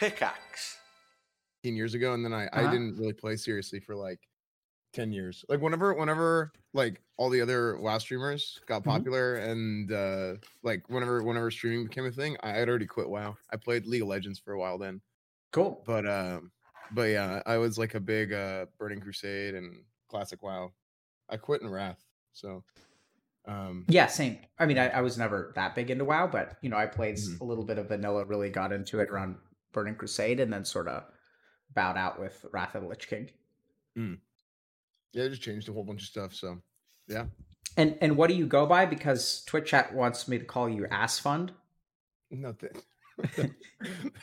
Pickaxe. 10 years ago, and then I I Uh-huh. didn't really play seriously for like 10 years. Like whenever whenever like all the other WoW streamers got Mhm. popular and uh like whenever whenever streaming became a thing, I had already quit WoW. I played League of Legends for a while then. Cool. But um but yeah, I was like a big uh Burning Crusade and classic WoW. I quit in Wrath. So um Yeah, same. I mean, I, I was never that big into WoW, but you know, I played s- Mhm. a little bit of vanilla, really got into it around Burning Crusade, and then sort of bowed out with Wrath of the Lich King. yeah, I just changed a whole bunch of stuff. So yeah. And and what do you go by? Because Twitch chat wants me to call you Ass Fund. Nothing.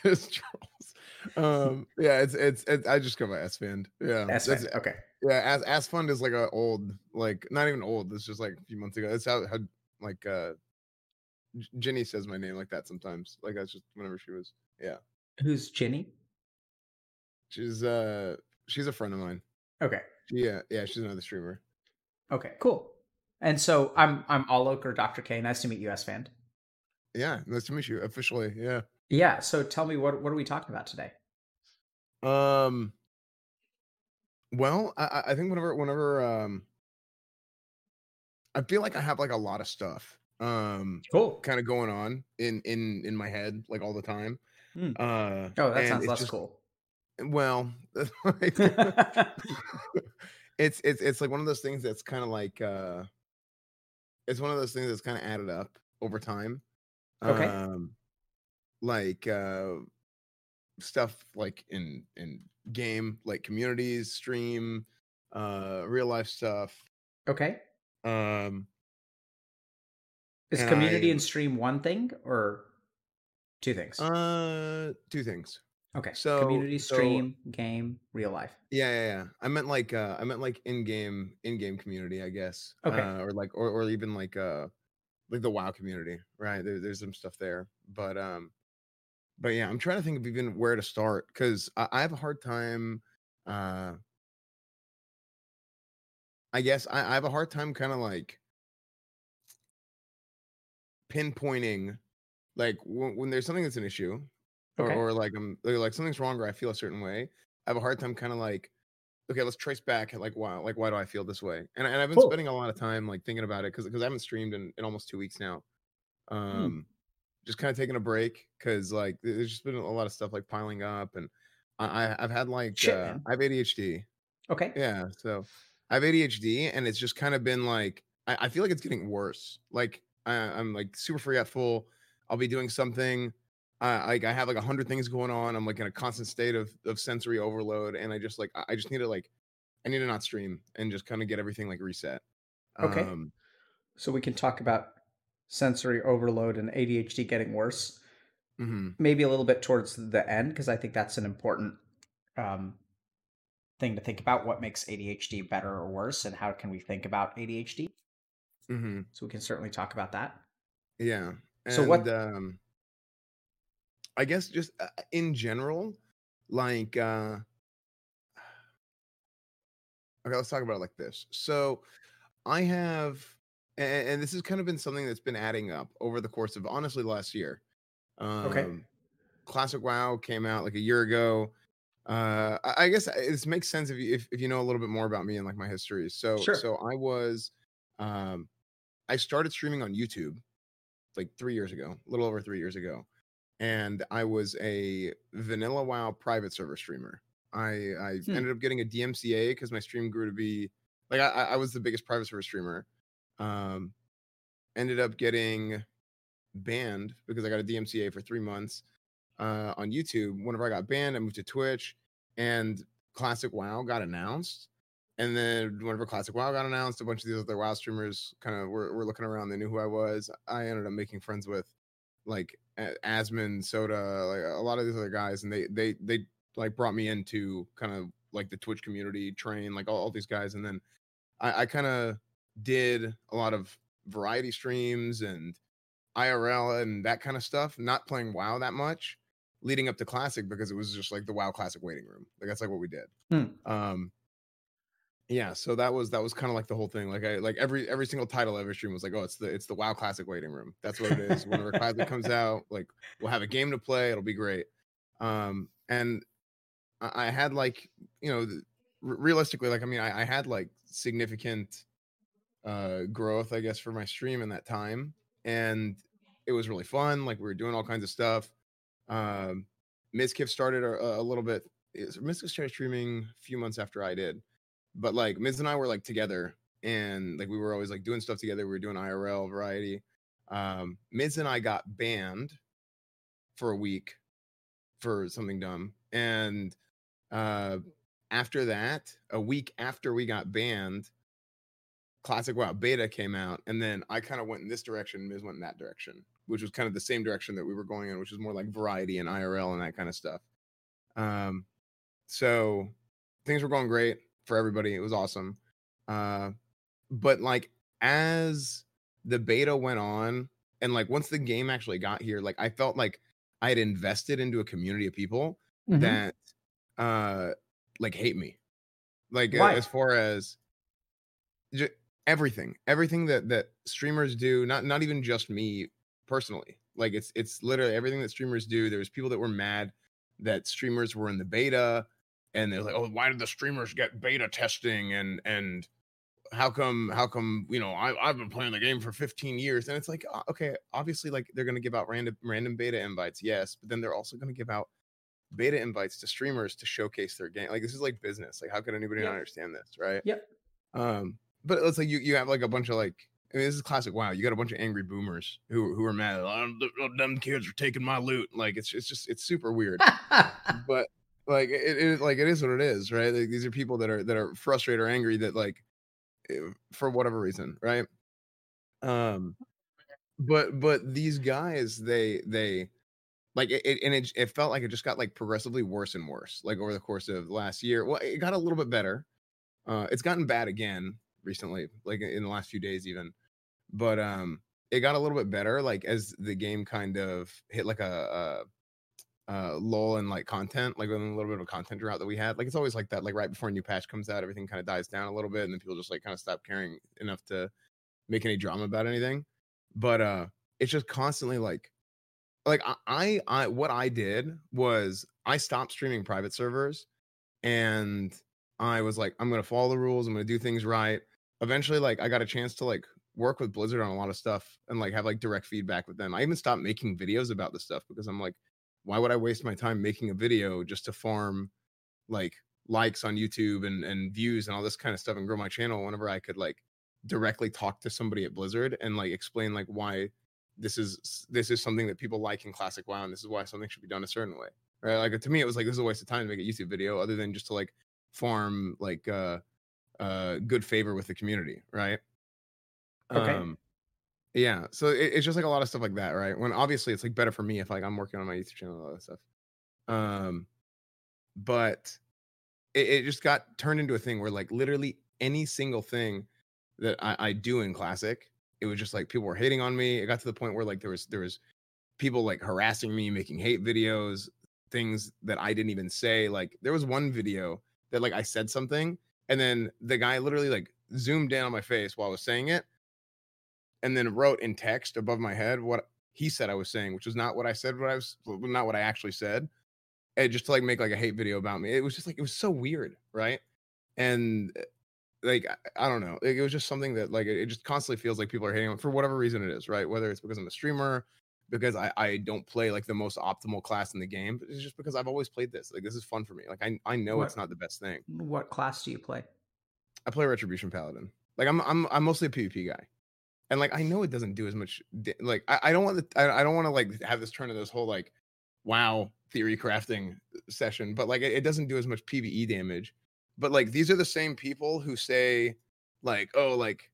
There's Charles. Um, yeah, it's, it's it's I just go by S Fund. Yeah, Ass Fund. Okay. yeah. Ass, As Fund is like a old, like not even old. It's just like a few months ago. That's how how like uh Jenny says my name like that sometimes. Like that's just whenever she was. Yeah, Who's Ginny? she's uh she's a friend of mine. Okay. Yeah, yeah, she's another streamer. Okay. Cool. And so I'm I'm Alok or Dr. K. Nice to meet you, Esfand. Yeah, nice to meet you officially. Yeah. Yeah. So tell me what what are we talking about today? Um. Well, I I- I think whenever whenever um, I feel like I have like a lot of stuff um Cool. kind of going on in in in my head like all the time. Hmm. Uh, Oh, that sounds less just- cool. Well, it's it's it's like one of those things that's kind of like uh, it's one of those things that's kind of added up over time. Okay. Um, like uh, stuff like in in game like communities, stream, uh, real life stuff. okay. Um, Is community I- and stream one thing or two things? uh, two things. okay. so- community, so- stream, game, real life. Yeah, yeah, yeah. I meant like uh I meant like in-game in-game community, I guess. Okay. Uh, or like or or even like uh like the WoW community, right? There, there's some stuff there. But um but yeah, I'm trying to think of even where to start because I, I have a hard time uh I guess I, I have a hard time kind of like pinpointing like when, when there's something that's an issue or, Okay. or like I'm like, something's wrong or I feel a certain way. I have a hard time kind of like, okay, let's trace back like why like why do I feel this way? And, and I've been Cool. spending a lot of time like thinking about it because because I haven't streamed in, in almost two weeks now. Hmm. Um just kind of taking a break because like there's just been a lot of stuff like piling up and I, I I've had like Shit, uh. I have ADHD. Okay. Yeah, so I have ADHD, and it's just kind of been like I, I feel like it's getting worse. Like I, I'm like super forgetful. I'll be doing something. Uh, like I have like a hundred things going on. I'm like in a constant state of of sensory overload, and I just like I- I just need to like I need to not stream and just kind of get everything like reset. Okay. Um, So we can talk about sensory overload and ADHD getting worse. mhm. Maybe a little bit towards the end because I think that's an important um, thing to think about. What makes ADHD better or worse, and how can we think about ADHD? Mhm. So we can certainly talk about that. Yeah. So what- Um, I guess just uh, in general, like, uh, okay, let's talk about it like this. So I have, and, and this has kind of been something that's been adding up over the course of honestly last year. Um, Okay. Classic WoW came out like a year ago. Uh, I, I guess this makes sense if you if, if you know a little bit more about me and like my history. So Sure. so I was, um, I started streaming on YouTube like three years ago, a little over three years ago, and I was a vanilla WoW private server streamer. I I Hmm. ended up getting a DMCA because my stream grew to be like I, I I was the biggest private server streamer. Um, ended up getting banned because I got a DMCA for three months uh, on YouTube. Whenever I got banned, I moved to Twitch, and Classic WoW got announced. And then whenever Classic WoW got announced, a bunch of these other WoW streamers kind of were, were looking around. They knew who I was. I ended up making friends with like A- Asmon, Soda, like a lot of these other guys, and they they they like brought me into kind of like the Twitch community, train like all, all these guys, and then I, I kind of did a lot of variety streams and IRL and that kind of stuff. Not playing WoW that much, leading up to Classic because it was just like the WoW Classic waiting room. Like that's like what we did. Hmm. Um, yeah, so that was that was kind of like the whole thing. Like I like every every single title I ever stream was like, oh, it's the it's the WoW Classic waiting room. That's what it is. Whenever Classic comes out, like we'll have a game to play. It'll be great. Um, and I, I had like you know th- r- realistically like I mean I, I had like significant uh growth I guess for my stream in that time, and it was really fun. Like we were doing all kinds of stuff. Um, Mizkif started a, a little bit. Mizkif started streaming a few months after I did, but like Miz and I were like together, and like we were always like doing stuff together. We were doing IRL variety. Um, Miz and I got banned for a week for something dumb, and uh, after that, a week after we got banned, Classic WoW Beta came out, and then I kind of went in this direction. Miz went in that direction, which was kind of the same direction that we were going in, which is more like variety and IRL and that kind of stuff. Um, so things were going great for everybody. It was awesome. Uh, but like as the beta went on, and like once the game actually got here, like I felt like I had invested into a community of people Mhm. that uh like hate me like Why? as far as ju- everything everything that that streamers do not not even just me personally like it's it's literally everything that streamers do There was people that were mad that streamers were in the beta and they're like oh why did the streamers get beta testing and and how come how come you know I, i've been playing the game for 15 years. And it's like uh, okay obviously like they're going to give out random random beta invites yes but then they're also going to give out beta invites to streamers to showcase their game. Like this is like business. Like how could anybody Yeah. not understand this right? Yep. um but it's like you you have like a bunch of like I mean, this is classic wow. You got a bunch of angry boomers who who are mad. Oh, th- them kids are taking my loot. Like it's it's just it's super weird. But like it, is like it is what it is right? Like these are people that are that are frustrated or angry that like eh, for whatever reason right? Um but but these guys they they like it, it and it, it felt like it just got like progressively worse and worse like over the course of last year. Well it got a little bit better. Uh it's gotten bad again recently like in the last few days even. But um it got a little bit better like as the game kind of hit like a, a uh lull in like content like a little bit of a content drought that we had like it's always like that like right before a new patch comes out everything kind of dies down a little bit and then people just like kind of stop caring enough to make any drama about anything. But uh it's just constantly like like I i what i did was i stopped streaming private servers and i was like i'm gonna follow the rules i'm gonna do things right. Eventually like i got a chance to like work with blizzard on a lot of stuff and like have like direct feedback with them. I even stopped making videos about this stuff because i'm like why would i waste my time making a video just to farm like likes on youtube and and views and all this kind of stuff and grow my channel whenever i could like directly talk to somebody at blizzard and like explain like why this is this is something that people like in classic WoW, and this is why something should be done a certain way, right? Like to me, it was like this is a waste of time to make a YouTube video, other than just to like farm like uh uh good favor with the community, right? Okay. Yeah, so it, it's just like a lot of stuff like that, right? When obviously it's like better for me if like I'm working on my YouTube channel and all that stuff. Um, but it, it just got turned into a thing where like literally any single thing that I, I do in classic it was just like people were hating on me it got to the point where like there was there was people like harassing me making hate videos things that i didn't even say like there was one video that like i said something and then the guy literally like zoomed in on my face while i was saying it and then wrote in text above my head what he said i was saying which was not what i said what i was not what i actually said and just to like make like a hate video about me. It was just like it was so weird right? And uh, like I, don't know it was just something that like it, it just constantly feels like people are hating on for whatever reason it is right? Whether it's because i'm a streamer because I, I don't play like the most optimal class in the game but it's just because i've always played this like this is fun for me like i, I know What- it's not the best thing. what class do you play? i play retribution paladin. Like i'm i'm, I'm mostly a pvp guy and like i know it doesn't do as much like i, I don't want to I, I don't want to like have this turn into this whole like wow theory crafting session but like it, it doesn't do as much pve damage but like these are the same people who say like oh like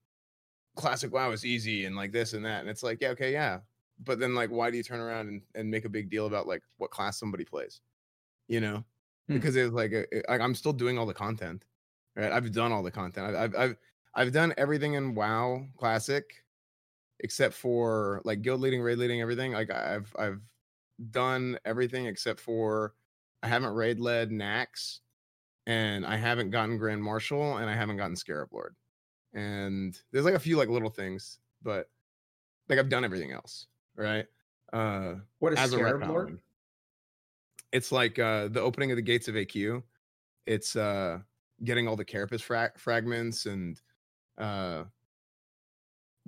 classic wow is easy and like this and that and it's like yeah okay yeah but then like why do you turn around and, and make a big deal about like what class somebody plays you know? Hmm. because it's like, a, like i'm still doing all the content right? I've done all the content. I've, I've i've i've done everything in wow classic except for like guild leading raid leading everything like i've i've done everything except for i haven't raid led nax and i haven't gotten grand marshal and i haven't gotten scarab lord and there's like a few like little things but like i've done everything else right uh What is as a Scarab Lord? it's like uh the opening of the gates of AQ. It's uh getting all the carapace fra- fragments and uh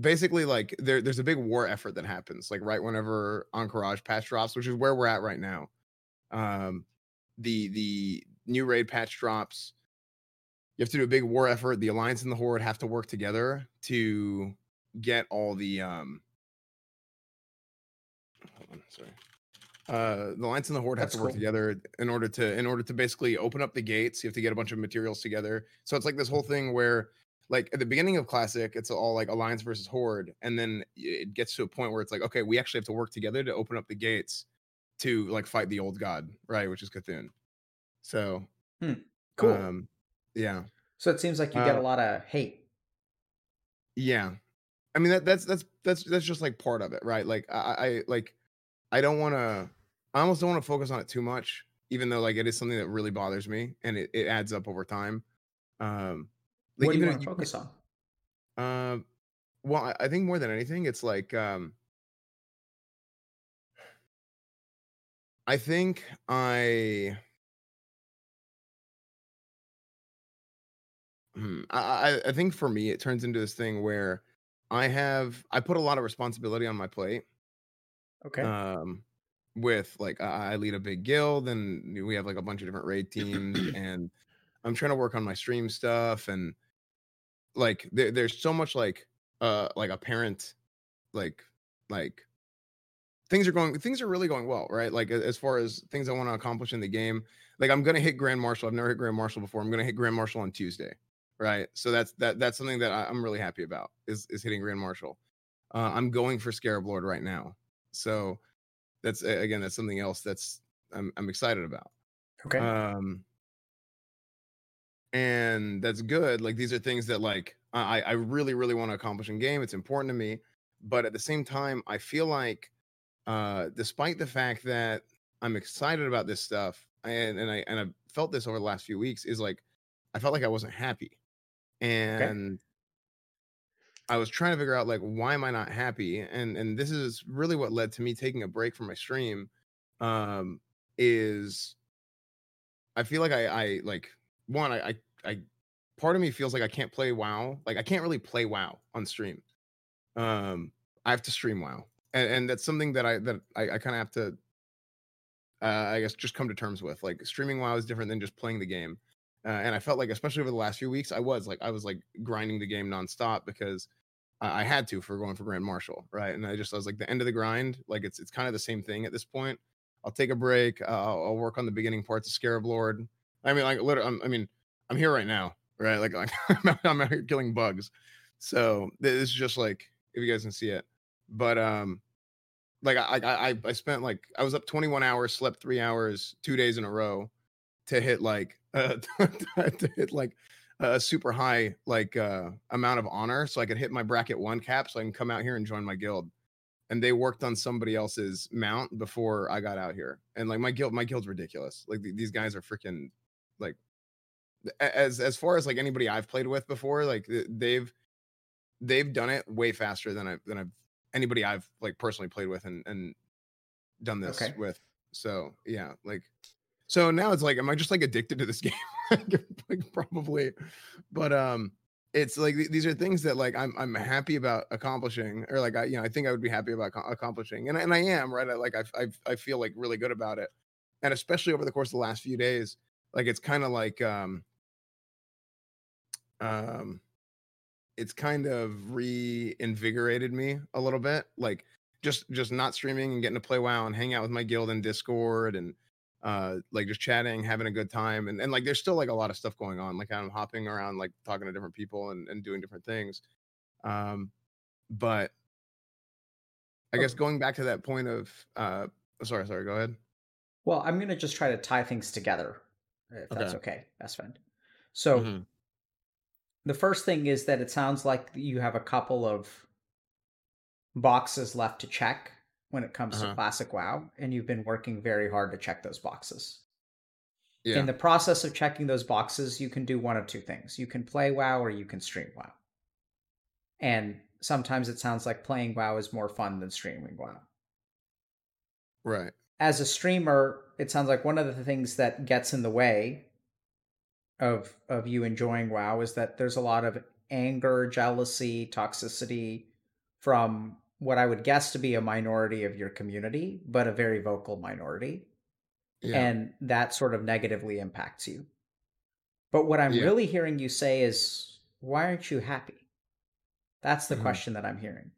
basically like there there's a big war effort that happens like right whenever Ahn'Qiraj patch drops, which is where we're at right now. Um the the new raid patch drops. You have to do a big war effort. The alliance and the horde have to work together to get all the um hold on, sorry. Uh the alliance and the horde That's have to work together in order to in order to basically open up the gates. You have to get a bunch of materials together. So it's like this whole thing where like at the beginning of classic it's all like alliance versus horde and then it gets to a point where it's like okay we actually have to work together to open up the gates to like fight the old god right which is Cthulhu. so Cool. um yeah so it seems like you get uh, a lot of hate. yeah i mean that that's that's that's that's just like part of it right like i i like i don't want to i almost don't want to focus on it too much even though like it is something that really bothers me and it, it adds up over time um like what do you want to focus on? Um, well, I, think more than anything, it's like um, I think I, hmm, I, I, I think for me, it turns into this thing where I have I put a lot of responsibility on my plate. Okay. Um, with like I, I lead a big guild, and we have like a bunch of different raid teams, and I'm trying to work on my stream stuff, and like there, there's so much like uh like apparent like like things are going things are really going well right? Like as far as things i want to accomplish in the game like i'm gonna hit grand marshal. I've never hit grand marshal before. I'm gonna hit grand marshal on tuesday right? So that's that that's something that I, i'm really happy about is is hitting grand marshal. Uh, i'm going for scarab lord right now. So that's again that's something else that's i'm, I'm excited about. Okay. um and that's good like these are things that like i i really really want to accomplish in game it's important to me but at the same time i feel like uh despite the fact that i'm excited about this stuff and and i and i felt this over the last few weeks is like i felt like i wasn't happy and i was trying to figure out like why am i not happy and and this is really what led to me taking a break from my stream um is I feel like I I like one I I, I part of me feels like I can't play WoW. Like I can't really play WoW on stream. Um, I have to stream WoW, and and that's something that I that I, I kind of have to. Uh, I guess just come to terms with like streaming WoW is different than just playing the game, uh, and I felt like especially over the last few weeks I was like I was like grinding the game nonstop because I I had to for going for Grand Marshal, right? And I just I was like the end of the grind, like it's it's kind of the same thing at this point. I'll take a break. Uh, I'll, work on the beginning parts of Scarab Lord. I mean, like literally, I'm, I mean, I'm here right now, right? Like, like I'm, out, here killing bugs. So this is just like if you guys can see it, but um, like I I I, spent like I was up 21 hours, slept three hours, two days in a row, to hit like uh, to hit like a super high like uh amount of honor, so I could hit my bracket one cap, so I can come out here and join my guild and they worked on somebody else's mount before I got out here. And like my guild, my guild's ridiculous. Like th- these guys are freaking like as as far as like anybody I've played with before, like they've they've done it way faster than I than I've anybody I've like personally played with and and done this Okay. with. So yeah, like so now it's like, am I just like addicted to this game? like probably, but um, it's like th- these are things that like I'm I'm happy about accomplishing, or like I you know I think I would be happy about co- accomplishing, and I- and I am right. I, like I I I feel like really good about it, and especially over the course of the last few days, like it's kind of like um um it's kind of reinvigorated me a little bit like just just not streaming and getting to play wow and hang out with my guild in discord and uh like just chatting having a good time and, and like there's still like a lot of stuff going on like i'm hopping around like talking to different people and, and doing different things um but i guess going back to that point of uh sorry sorry go ahead. Well, I'm going to just try to tie things together, if that's Okay. okay, best friend. So Mhm. the first thing is that it sounds like you have a couple of boxes left to check when it comes to Uh-huh. classic WoW, and you've been working very hard to check those boxes. yeah In the process of checking those boxes, you can do one of two things. You can play WoW or you can stream WoW. And sometimes it sounds like playing WoW is more fun than streaming WoW. right as a streamer, it sounds like one of the things that gets in the way of of you enjoying WoW is that there's a lot of anger, jealousy, toxicity from what I would guess to be a minority of your community, but a very vocal minority. Yeah. And that sort of negatively impacts you. But what I'm yeah. really hearing you say is, why aren't you happy? That's the mm-hmm. question that I'm hearing.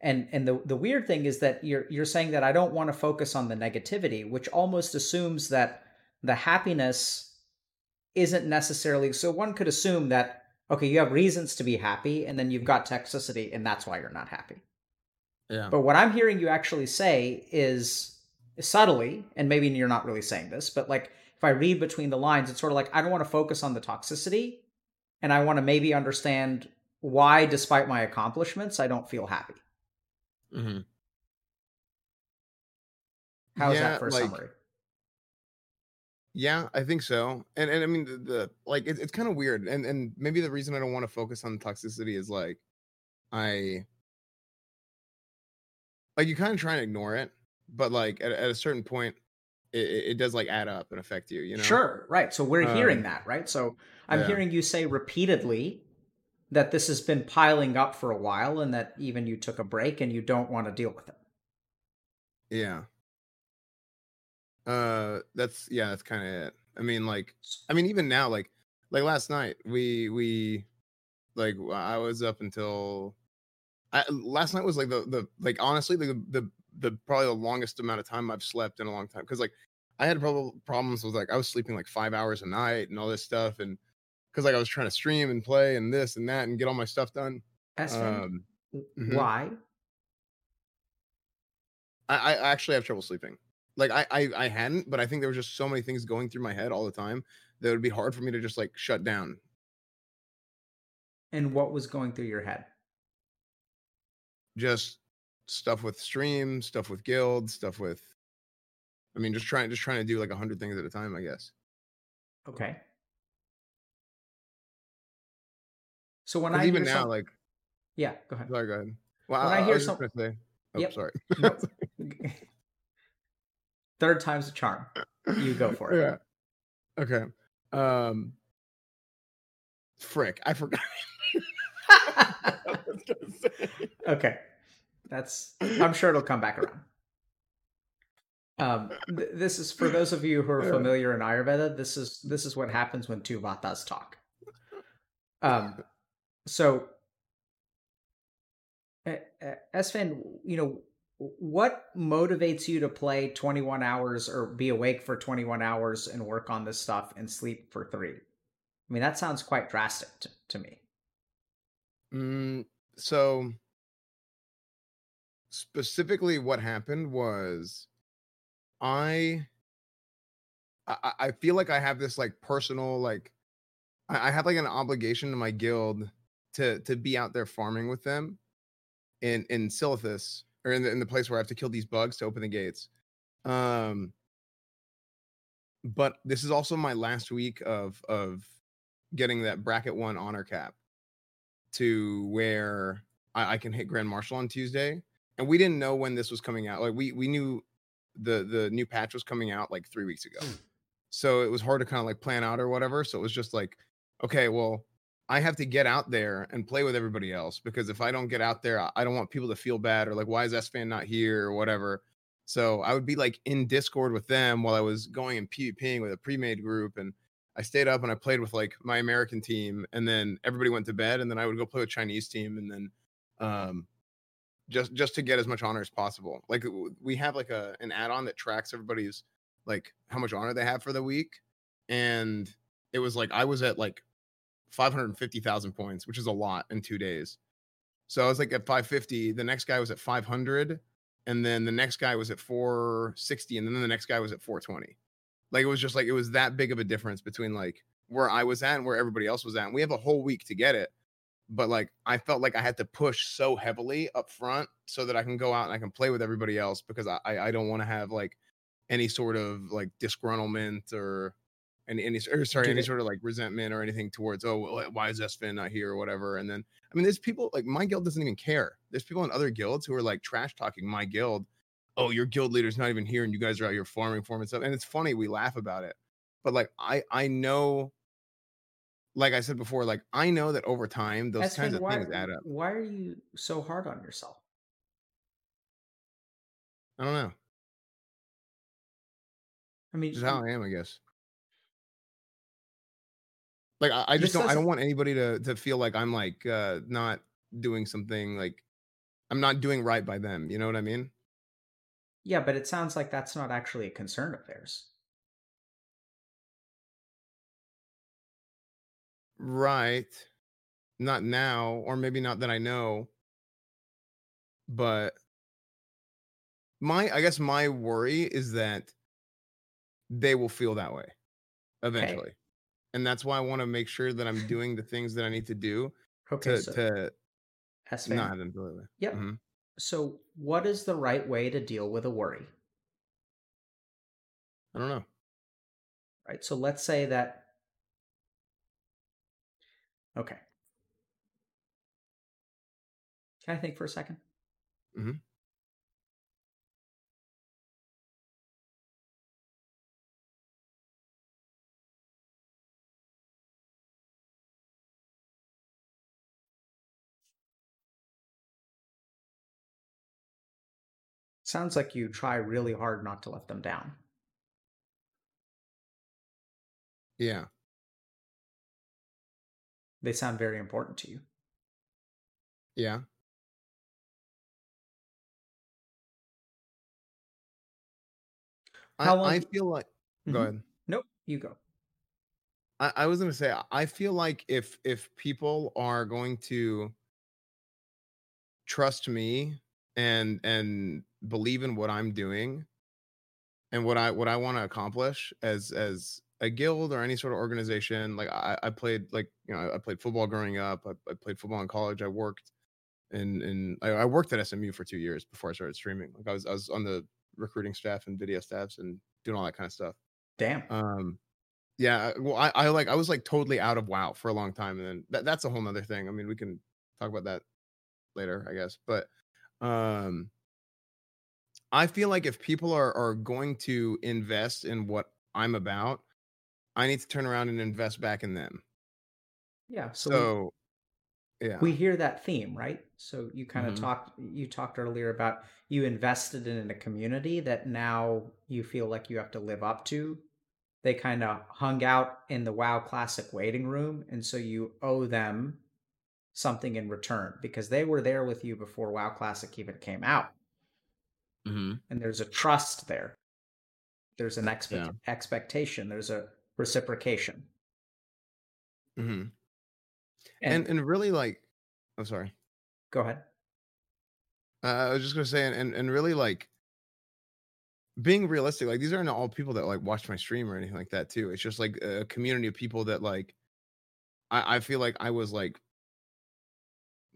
And and the the weird thing is that you're you're saying that I don't want to focus on the negativity, which almost assumes that the happiness isn't necessarily so one could assume that okay, you have reasons to be happy and then you've got toxicity and that's why you're not happy. Yeah. But what I'm hearing you actually say is subtly, and maybe you're not really saying this, but like if I read between the lines, it's sort of like I don't want to focus on the toxicity and I want to maybe understand why, despite my accomplishments, I don't feel happy. Mm-hmm. How is yeah, that for a like, summary? Yeah, I think so. And and I mean the, the like it, it's kind of weird. And and maybe the reason I don't want to focus on toxicity is like I like you kind of try and ignore it, but like at, at a certain point it, it, does like add up and affect you, you know? Sure, right. So we're um, hearing that, right? So I'm yeah. hearing you say repeatedly that this has been piling up for a while and that even you took a break and you don't want to deal with it. Yeah. Uh that's yeah, that's kind of it. I mean like I mean even now like like last night we we like I was up until I, last night was like the the like honestly the the the probably the longest amount of time I've slept in a long time because like I had probably problems with like I was sleeping like five hours a night and all this stuff and because like I was trying to stream and play and this and that and get all my stuff done. Um, mm-hmm. why? I, I actually have trouble sleeping. Like I, I I hadn't, but I think there was just so many things going through my head all the time that it would be hard for me to just like shut down. And what was going through your head? Just stuff with stream, stuff with guild, stuff with I mean just trying just trying to do like a hundred things at a time, I guess. Okay. So when I even now, some... like, yeah, go ahead. Sorry, go ahead. Well, when I, I hear something, say, oh, yep. sorry. Third time's a charm. You go for it. Yeah. Okay. Um. Frick, I forgot. okay, that's. I'm sure it'll come back around. Um, th- this is for those of you who are familiar in Ayurveda. This is this is what happens when two vatas talk. Um, so Esfand, you know, what motivates you to play 21 hours or be awake for 21 hours and work on this stuff and sleep for three? I mean, that sounds quite drastic to, to me. Mm, so, specifically, what happened was I, I, I feel like I have this like personal like I, I have like an obligation to my guild to to be out there farming with them in in Silithus or in the, in the place where I have to kill these bugs to open the gates. Um, but this is also my last week of of getting that bracket one honor cap to where I, I can hit Grand Marshal on Tuesday. And we didn't know when this was coming out. Like we we knew the the new patch was coming out like three weeks ago. Hmm. So it was hard to kind of like plan out or whatever. So it was just like, okay, well, I have to get out there and play with everybody else because if I don't get out there, I don't want people to feel bad or like, why is Esfand not here or whatever. So I would be like in Discord with them while I was going and PvPing with a pre-made group. And I stayed up and I played with like my American team and then everybody went to bed and then I would go play with Chinese team and then um just just to get as much honor as possible. Like we have like a an add-on that tracks everybody's like how much honor they have for the week. And it was like I was at like 550,000 points, which is a lot in two days. So I was like at 550. The next guy was at 500. And then the next guy was at 460. And then the next guy was at 420. Like it was just like, it was that big of a difference between like where I was at and where everybody else was at. And we have a whole week to get it. But like I felt like I had to push so heavily up front so that I can go out and I can play with everybody else because I, I don't want to have like any sort of like disgruntlement or any any or sorry any sort of like resentment or anything towards oh why is Esfand not here or whatever. And then I mean there's people like my guild doesn't even care. There's people in other guilds who are like trash talking my guild oh, your guild leader's not even here and you guys are out here farming for him and stuff. And it's funny, we laugh about it. But like I I know like I said before, like I know that over time those kinds of why things add up. why are you so hard on yourself? I don't know. I mean, Just how I am, I guess. Like I, I just don't I don't want anybody to to feel like I'm like uh not doing something like I'm not doing right by them. You know what I mean? yeah, but it sounds like that's not actually a concern of theirs. Right. Not now, or maybe not that I know. But my I guess my worry is that they will feel that way eventually. And that's why I want to make sure that I'm doing the things that I need to do Okay, to so to not have them way. Yep. Mhm. So, what is the right way to deal with a worry? I don't know. Right. So, let's say that. Okay. Can I think for a 2nd Mhm. Sounds like you try really hard not to let them down. Yeah. They sound very important to you. Yeah. How I, I feel like go Mhm. ahead. Nope, you go. I, I was gonna say I feel like if if people are going to trust me and and believe in what I'm doing and what I what I want to accomplish as as a guild or any sort of organization, like I, I played like you know I played football growing up. I, I played football in college. I worked and and I, I worked at SMU for two years before I started streaming. Like I was I was on the recruiting staff and video staffs and doing all that kind of stuff. Damn. Um, yeah, well, I, I like I was like totally out of WoW for a long time, and then that, that's a whole nother thing. I mean, we can talk about that later, I guess. But um, I feel like if people are are going to invest in what I'm about, I need to turn around and invest back in them. yeah. So, we- yeah, we hear that theme right so you kind of Mhm. talked you talked earlier about you invested in a community that now you feel like you have to live up to they kind of hung out in the wow classic waiting room and so you owe them something in return because they were there with you before wow classic even came out hmm and there's a trust there there's an expect- Yeah. expectation there's a reciprocation mm-hmm. and, and and really like, I'm sorry. go ahead Uh, I was just gonna say, and, and and really like being realistic. Like these aren't all people that like watch my stream or anything like that too. It's just like a community of people that like. I I feel like I was like.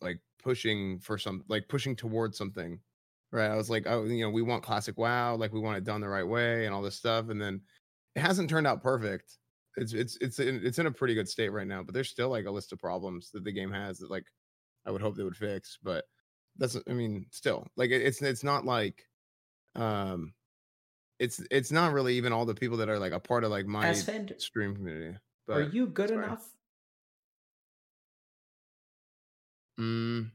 Like pushing for some, like pushing towards something, right? I was like, oh, you know, we want classic WoW, like we want it done the right way and all this stuff, and then it hasn't turned out perfect. It's it's it's in, it's in a pretty good state right now, but there's still like a list of problems that the game has that like I would hope they would fix, but that's I mean, still like it, it's it's not like um it's it's not really even all the people that are like a part of like my stream community. But are you good sorry. enough mm,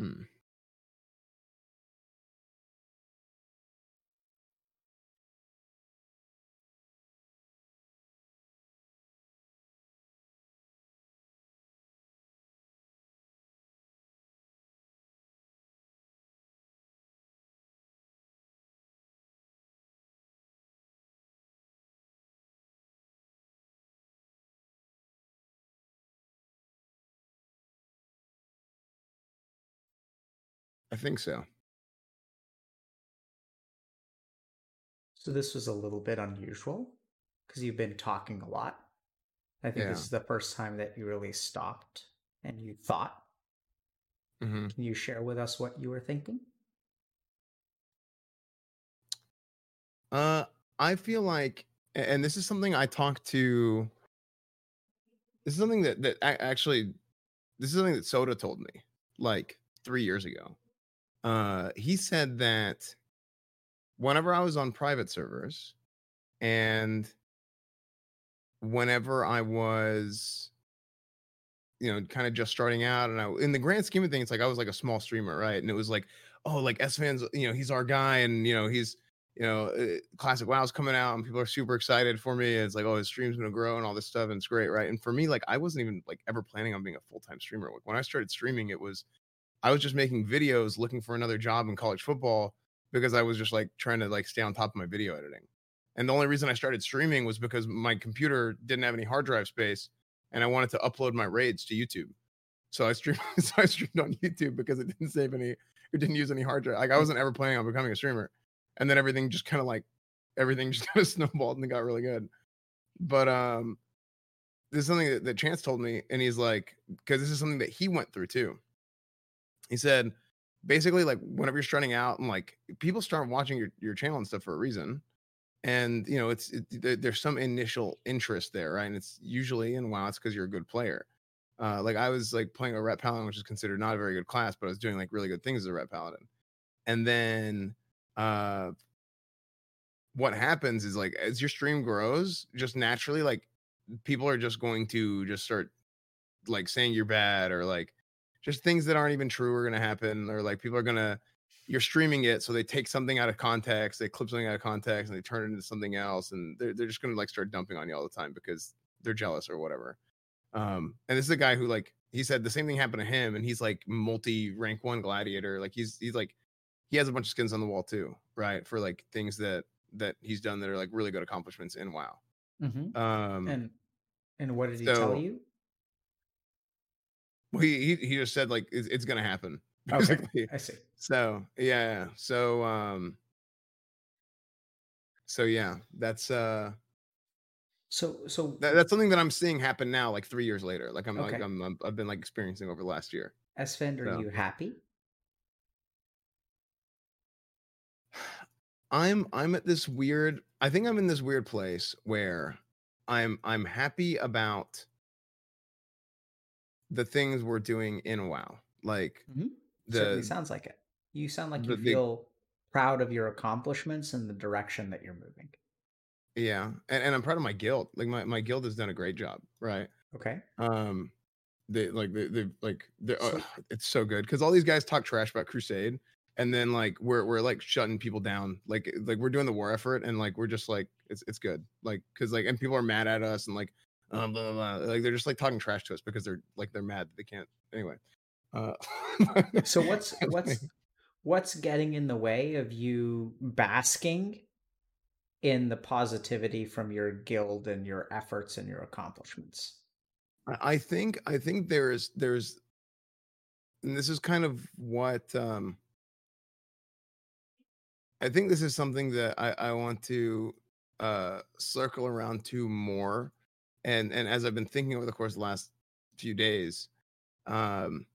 hmm. I think so. So this was a little bit unusual because you've been talking a lot. I think Yeah. this is the first time that you really stopped and you thought. hmm Can you share with us what you were thinking? Uh, I feel like, and this is something I talked to. This is something that that a- actually, this is something that Soda told me. like three years ago. Uh, he said that whenever I was on private servers and whenever I was, you know, kind of just starting out, and I, in the grand scheme of things, like I was like a small streamer, right? And it was like, oh, like S fans, you know, he's our guy, and you know, he's, you know, uh, classic WoW's coming out, and people are super excited for me. It's like, oh, his stream's gonna grow and all this stuff, and it's great, right? And for me, like, I wasn't even like ever planning on being a full time streamer. Like when I started streaming, it was, I was just making videos, looking for another job in college football because I was just like trying to like stay on top of my video editing. And the only reason I started streaming was because my computer didn't have any hard drive space and I wanted to upload my raids to YouTube. So I streamed so I streamed on YouTube because it didn't save any it didn't use any hard drive. Like I wasn't ever planning on becoming a streamer. And then everything just kind of like everything just kind of snowballed and it got really good. But um this is something that, that Chance told me, and he's like, because this is something that he went through too. He said, basically, like whenever you're starting out and like people start watching your, your channel and stuff for a reason. And you know it's it, there's some initial interest there right? And it's usually and wow it's because you're a good player. Uh like i was like playing a ret paladin which is considered not a very good class but i was doing like really good things as a ret paladin. And then uh what happens is like as your stream grows just naturally like people are just going to just start like saying you're bad or like just things that aren't even true are going to happen or like people are going to you're streaming it, so they take something out of context, they clip something out of context, and they turn it into something else, and they're they're just gonna like start dumping on you all the time because they're jealous or whatever. Um, and this is a guy who like he said the same thing happened to him, and he's like multi rank one gladiator, like he's he's like he has a bunch of skins on the wall too, right? For like things that that he's done that are like really good accomplishments in WoW. Mm-hmm. Um, and and what did he so- tell you? Well, he he, he just said like it's, it's gonna happen. Okay, Basically. I see. So yeah, so um, so yeah, that's uh. So so that, that's something that I'm seeing happen now, like three years later. Like I'm like Okay. I'm, I'm I've been like experiencing over the last year. Esfand, are so- you happy? I'm I'm at this weird. I think I'm in this weird place where I'm I'm happy about the things we're doing in WoW. Like Mhm. Certainly sounds like it. You sound like the- you the- feel proud of your accomplishments and the direction that you're moving. yeah, and, and I'm proud of my guild. Like my my guild has done a great job, right? Okay. Um, they like they they like they uh, it's so good because all these guys talk trash about Crusade, and then like we're we're like shutting people down. Like like we're doing the war effort, and like we're just like it's it's good. Like because like and people are mad at us and like um, blah, blah, blah. like they're just like talking trash to us because they're like they're mad that they can't anyway. Uh, So what's what's what's getting in the way of you basking in the positivity from your guild and your efforts and your accomplishments? I think I think there's there's and this is kind of what um I think this is something that I, I want to uh circle around to more and and as I've been thinking over the course of the last few days um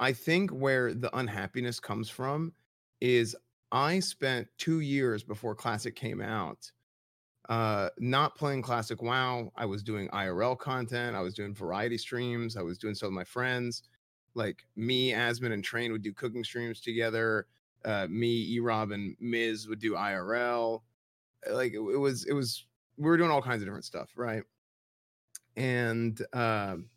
I think where the unhappiness comes from is I spent 2 years before classic came out uh not playing classic wow. I was doing irl content. I was doing variety streams. I was doing some with my friends. Like me Asmon, and train would do cooking streams together. Uh me erob and miz would do irl like it, it was it was we were doing all kinds of different stuff right? And um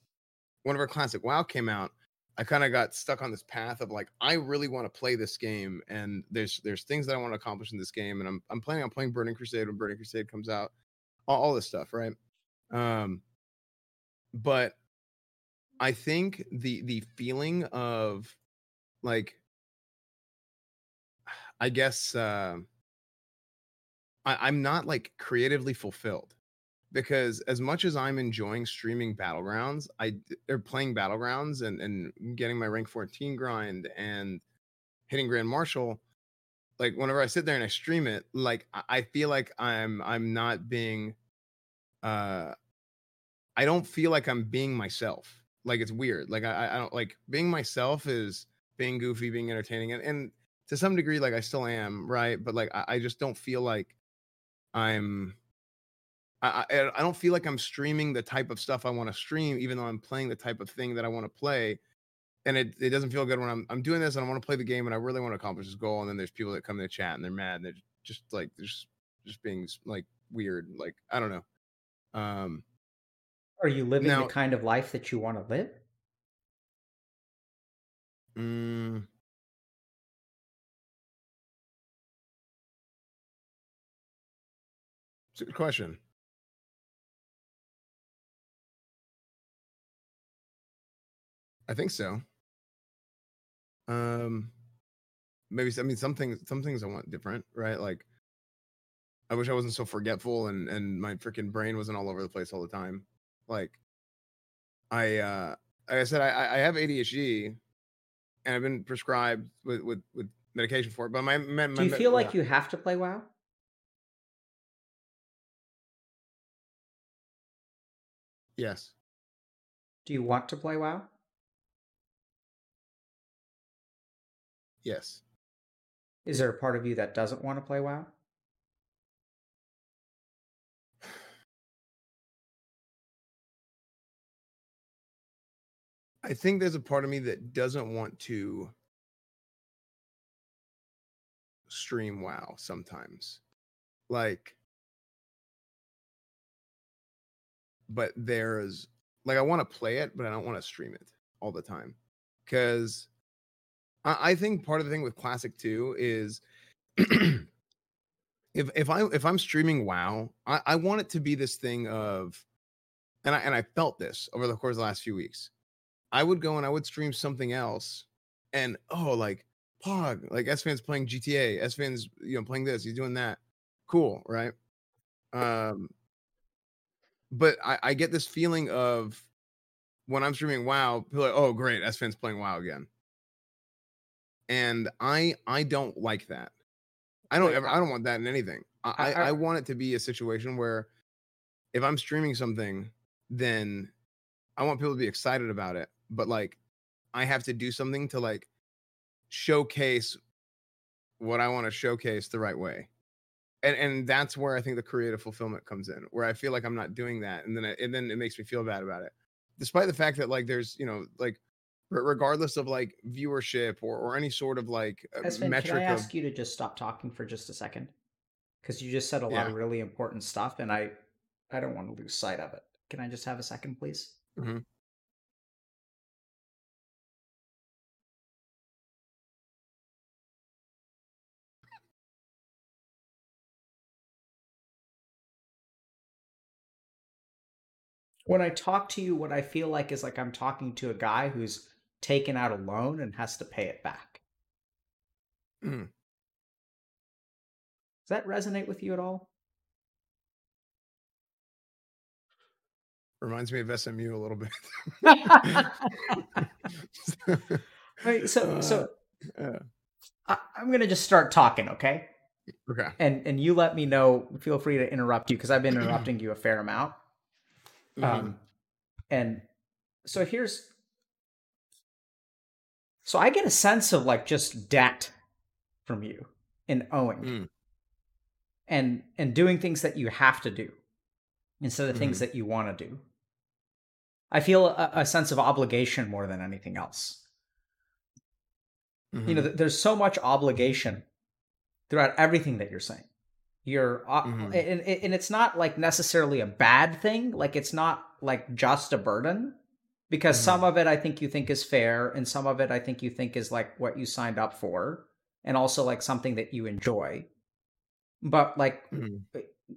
whenever our classic wow came out i kind of got stuck on this path of like i really want to play this game and there's there's things that i want to accomplish in this game and i'm i'm planning on playing burning crusade when burning crusade comes out all, all this stuff right? Um but i think the the feeling of like i guess uh I, i'm not like creatively fulfilled because as much as i'm enjoying streaming battlegrounds I or playing battlegrounds and and getting my rank 14 grind and hitting grand marshal like whenever i sit there and i stream it like i I feel like i'm i'm not being uh i don't feel like i'm being myself like it's weird like i i don't like being myself is being goofy being entertaining and, and to some degree like i still am right but like i, I just don't feel like i'm I, I I don't feel like I'm streaming the type of stuff I want to stream, even though I'm playing the type of thing that I want to play. and it, it doesn't feel good when I'm I'm doing this and I want to play the game and I really want to accomplish this goal and then there's people that come in the chat and they're mad and they're just like they're just just being like weird like I don't know. Um, Are you living Now- the kind of life that you want to live? mm, it's a good question. I think so. Um, maybe I mean some things. Some things I want different, right? Like, I wish I wasn't so forgetful and and my freaking brain wasn't all over the place all the time. Like, I uh, like I said, I I have ADHD, and I've been prescribed with with with medication for it. But my, my, my Do you feel like you have to play WoW? Yes. Do you want to play WoW? Yes. Is there a part of you that doesn't want to play WoW? I think there's a part of me that doesn't want to stream WoW sometimes. Like, but there's like, I want to play it, but I don't want to stream it all the time. Cause I, I think part of the thing with Classic 2 is if if I if I'm streaming WoW, I, I want it to be this thing of and I and I felt this over the course of the last few weeks. I would go and I would stream something else, and oh, like Pog, like Esfand's playing GTA, Esfand's, you know, playing this, he's doing that. Cool, right? Um, but I, I get this feeling of when I'm streaming WoW, people are like, oh great, Esfand's playing WoW again. And I I don't like that. I don't ever I don't want that in anything. I, I- I want it to be a situation where if I'm streaming something, then I want people to be excited about it. But like I have to do something to like showcase what I want to showcase the right way. And and that's where I think the creative fulfillment comes in, where I feel like I'm not doing that, and then it, and then it makes me feel bad about it, despite the fact that like there's you know like re- regardless of like viewership or or any sort of like uh, Esfand, can metric I of ask you to just stop talking for just a second? Because you just said a lot Yeah. of really important stuff, and I, I don't want to lose sight of it. Can I just have a second, please? Mhm. When I talk to you, what I feel like is like I'm talking to a guy who's taken out a loan and has to pay it back. Mm. Does that resonate with you at all? reminds me of SMU a little bit. Right, so, so Uh, I, I'm gonna just start talking, okay? okay. And and you let me know. Feel free to interrupt you because I've been interrupting you a fair amount. Mhm. Um, and so here's, so I get a sense of like just debt from you in owing, Mm. and and doing things that you have to do instead of things Mhm. that you want to do. I feel a, a sense of obligation more than anything else. you know Mhm. th- there's so much obligation throughout everything that you're saying you're uh, Mhm. and, and it's not like necessarily a bad thing like it's not like just a burden because Mhm. some of it i think you think is fair and some of it i think you think is like what you signed up for and also like something that you enjoy but like Mhm.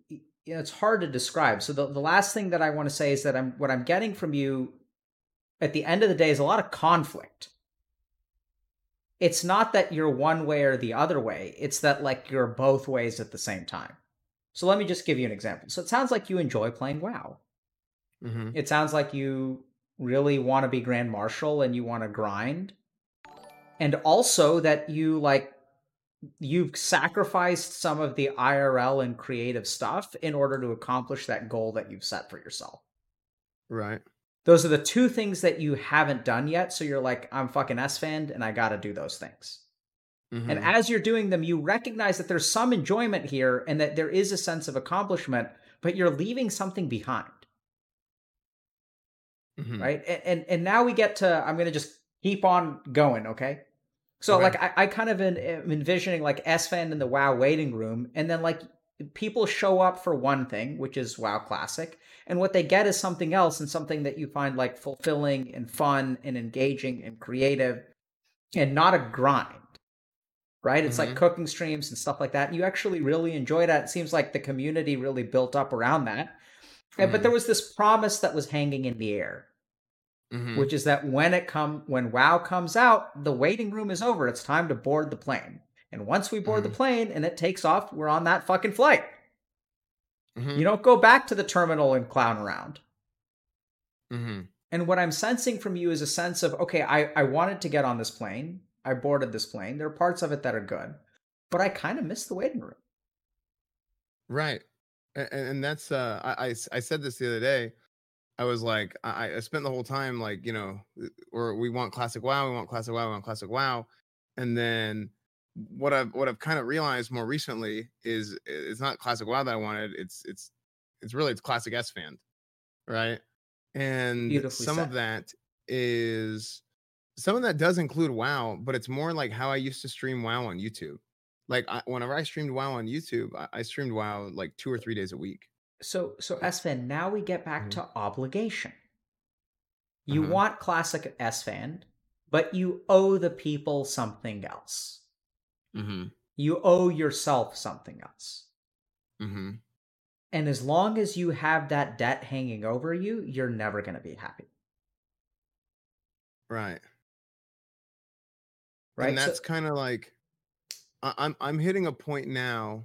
you know, it's hard to describe so the, the last thing that i want to say is that i'm what i'm getting from you at the end of the day is a lot of conflict it's not that you're one way or the other way. It's that like you're both ways at the same time. So let me just give you an example. So it sounds like you enjoy playing wow. Mhm. it sounds like you really want to be grand marshal and you want to grind. And also that you like you've sacrificed some of the irl and creative stuff in order to accomplish that goal that you've set for yourself. Right. Those are the two things that you haven't done yet so you're like i'm fucking Esfand and i gotta do those things and Mhm. as you're doing them you recognize that there's some enjoyment here and that there is a sense of accomplishment but you're leaving something behind Mhm. right and, and and now we get to i'm to just keep on going, okay? So Okay. like I, I kind of am envisioning like Esfand in the WoW waiting room, and then like people show up for one thing, which is WoW Classic, and what they get is something else and something that you find like fulfilling and fun and engaging and creative and not a grind. Right? It's like Mhm. cooking streams and stuff like that. And you actually really enjoy that. It seems like the community really built up around that. And, but there was this promise that was hanging in the air Mhm. which is that when it come when WoW comes out, the waiting room is over. It's time to board the plane. And once we board the Mhm. plane and it takes off, we're on that fucking flight. Mhm. You don't go back to the terminal and clown around. Mhm. And what I'm sensing from you is a sense of, okay, I, I wanted to get on this plane. I boarded this plane. There are parts of it that are good, but I kind of miss the waiting room. Right. And, and that's uh I, I I said this the other day. I was like I, I spent the whole time like, you know, or we want classic WoW, we want classic WoW, we want classic WoW. And then what I've what I've kind of realized more recently is it's not classic WoW that I wanted. It's it's it's really it's classic Esfand, right? And some of that is some of that does include WoW, but it's more like how I used to stream WoW on YouTube. Like I, whenever I streamed WoW on YouTube, I, I streamed WoW like two or three days a week. So so Esfand, now we get back Mhm. to obligation. You Uh-huh. want classic Esfand, but you owe the people something else. Mm-hmm. You owe yourself something else. Mm-hmm. And as long as you have that debt hanging over you, you're never going to be happy. Right. Right? And So- that's kind of like I, I'm I'm hitting a point now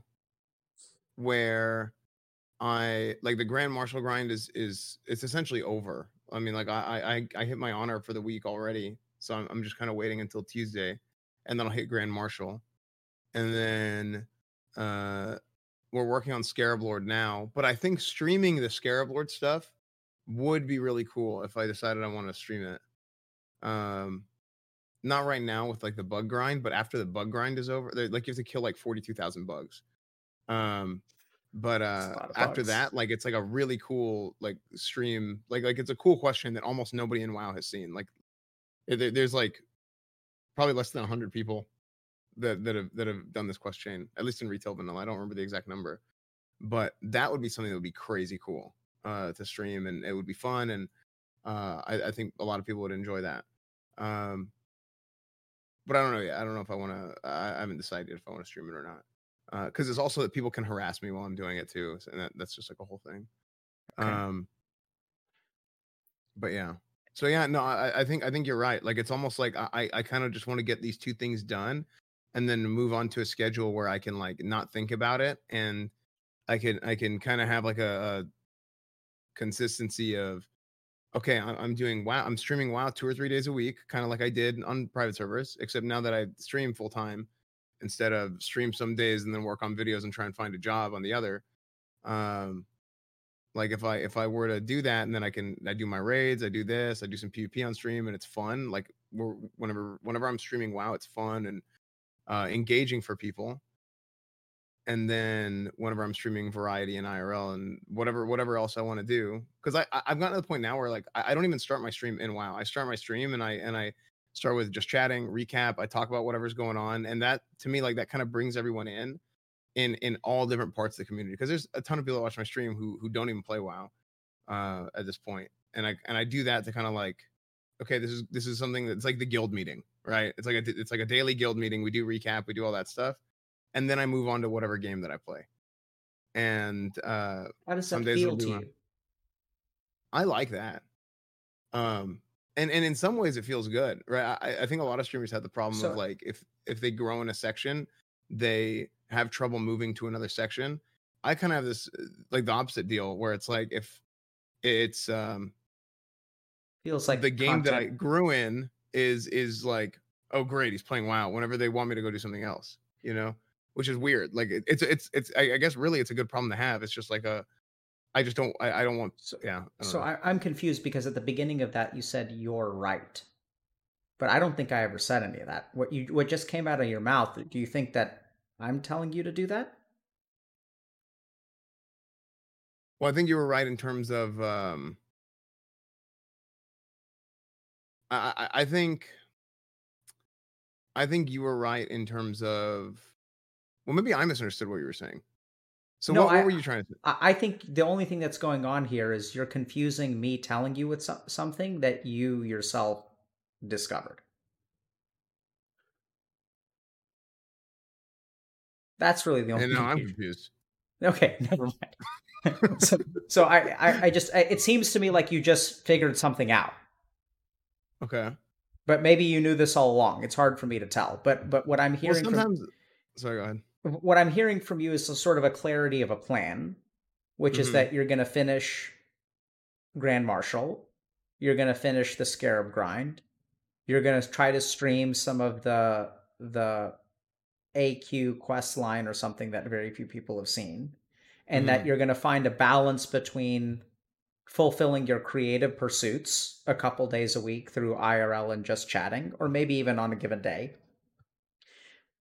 where I like the grand marshal grind is is it's essentially over. I mean, like I I I hit my honor for the week already, so I'm I'm just kind of waiting until Tuesday, and then I'll hit grand marshal, and then uh we're working on Scarab Lord now. But I think streaming the Scarab Lord stuff would be really cool if I decided I want to stream it. Um, not right now with like the bug grind, but after the bug grind is over, like you have to kill like forty two thousand bugs. Um, but uh after bugs. that, like it's like a really cool like stream, like like it's a cool question that almost nobody in WoW has seen. Like eh, there- there's like probably less than hundred people that that have that have done this quest chain, at least in retail vanilla. I don't remember the exact number, but that would be something that would be crazy cool uh, to stream, and it would be fun, and uh, I, I think a lot of people would enjoy that. Um, but I don't know yet. I don't know if I want to. I, I haven't decided if I want to stream it or not, because it's also that people can harass me while I'm doing it too, and that, that's just like a whole thing. Okay. Um, but yeah. So yeah, no, I, I think I think you're right. Like it's almost like I, I kind of just want to get these two things done, and then move on to a schedule where I can like not think about it, and I can I can kind of have like a, a consistency of okay, I'm, doing wow, I'm streaming WoW two or three days a week, kind of like I did on private servers, except now that I stream full time instead of stream some days and then work on videos and try and find a job on the other. Um, like if I if I were to do that and then I can I do my raids, I do this, I do some PvP on stream and it's fun. Like whenever whenever I'm streaming WoW, it's fun and uh, engaging for people. And then whenever I'm streaming variety and IRL and whatever whatever else I want to do, because I I- I've gotten to the point now where like I, I don't even start my stream in WoW. I start my stream and I and I start with just chatting, recap. I talk about whatever's going on, and that to me like that kind of brings everyone in in in all different parts of the community because there's a ton of people that watch my stream who who don't even play WoW uh, at this point, and I and I do that to kind of like, okay, this is this is something that's like the guild meeting, right? It's like a it's like a daily guild meeting. We do recap, we do all that stuff, and then I move on to whatever game that I play. And uh, How does some that days feel to you? I like that. Um, and and in some ways it feels good, right? I, I think a lot of streamers have the problem So- of like if if they grow in a section, they have trouble moving to another section. I kind of have this uh, like the opposite deal where it's like if it's um Feels like the game that I grew in is is like oh great he's playing WoW whenever they want me to go do something else, you know, which is weird. Like it, it's it's it's I, I guess really it's a good problem to have. It's just like a I just don't I, I don't want So, yeah. I don't so know. I, I'm confused because at the beginning of that you said you're right, but I don't think I ever said any of that. What you what just came out of your mouth? Do you think that I'm telling you to do that? Well, I think you were right in terms of um I I, think I think you were right in terms of. Well, maybe I misunderstood what you were saying. So No, what, what I- were you trying to say? I think the only thing that's going on here is you're confusing me telling you with so- something that you yourself discovered. That's really the only. And now I'm confused. Okay, never mind. so, so I, I, I just, I, it seems to me like you just figured something out, Okay. but maybe you knew this all along. It's hard for me to tell. But, but what I'm Well, hearing from. Sorry, go ahead. what I'm hearing from you is a sort of a clarity of a plan, which is Mhm. that you're going to finish Grand Marshal, you're going to finish the Scarab grind, you're going to try to stream some of the the AQ quest line or something that very few people have seen, and that Mhm. you're going to find a balance between fulfilling your creative pursuits a couple days a week through IRL and just chatting, or maybe even on a given day,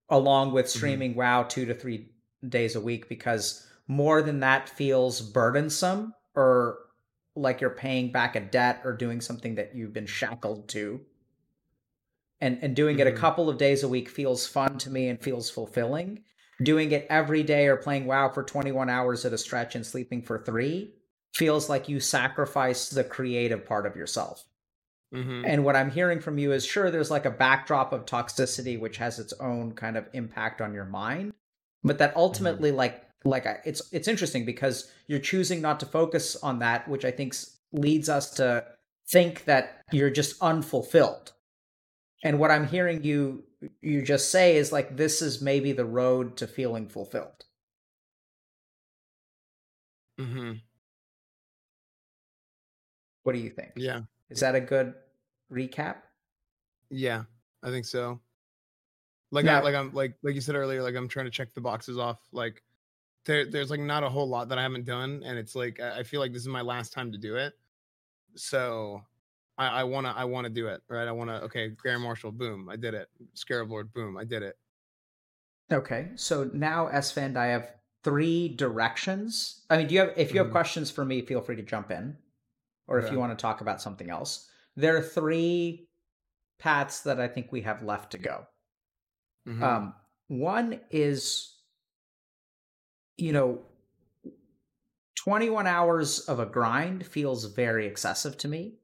along with streaming WoW two to three days a week, because more than that feels burdensome or like you're paying back a debt or doing something that you've been shackled to. And and doing it a Mhm. couple of days a week feels fun to me and feels fulfilling. Doing it every day or playing WoW for 21 hours at a stretch and sleeping for 3 feels like you sacrifice the creative part of yourself. hmm And what I'm hearing from you is sure, there's like a backdrop of toxicity, which has its own kind of impact on your mind, but that ultimately, like, like I- it's it's interesting because you're choosing not to focus on that, which I think leads us to think that you're just unfulfilled. And what I'm hearing you you just say is like this is maybe the road to feeling fulfilled. hmm What do you think? Yeah. Is that a good recap? Yeah. I think so. Like Now- I, like I'm like like you said earlier, like I'm trying to check the boxes off. Like there there's like not a whole lot that I haven't done, and it's like I feel like this is my last time to do it. So I, I wanna I wanna do it, right? I wanna okay, Grand Marshal, boom, I did it. Scarab Lord, boom, I did it. Okay, so now Esfand, I have three directions. I mean, do you have if you have Mhm. questions for me, feel free to jump in, or if you want to talk about something else. There are three paths that I think we have left to go. Mhm. Um, one is, you know, 21 hours of a grind feels very excessive to me.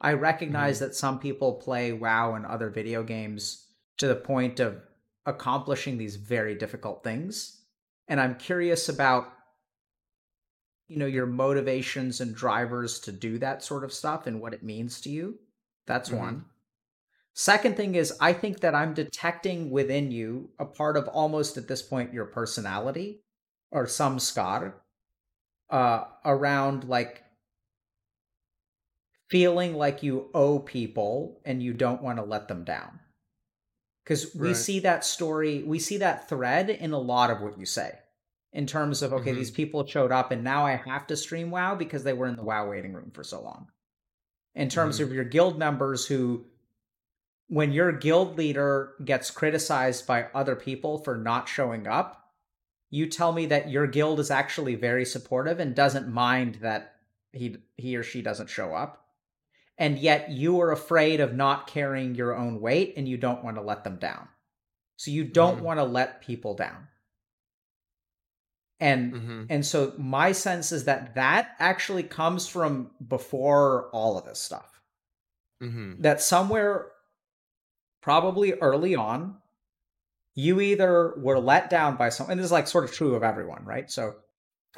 I recognize that some people play WoW and other video games to the point of accomplishing these very difficult things. And I'm curious about, you know, your motivations and drivers to do that sort of stuff and what it means to you. That's Mhm. one. Second thing is, I think that I'm detecting within you a part of almost at this point your personality or samskar uh, around like feeling like you owe people and you don't want to let them down. Because we Right. see that story, we see that thread in a lot of what you say in terms of, okay, Mhm. these people showed up and now I have to stream WoW because they were in the WoW waiting room for so long. In terms Mhm. of your guild members who when your guild leader gets criticized by other people for not showing up, you tell me that your guild is actually very supportive and doesn't mind that he he or she doesn't show up. And yet you are afraid of not carrying your own weight and you don't want to let them down. So you don't Mhm. want to let people down. And Mhm. and so my sense is that that actually comes from before all of this stuff Mhm. that somewhere probably early on you either were let down by some and this is like sort of true of everyone right so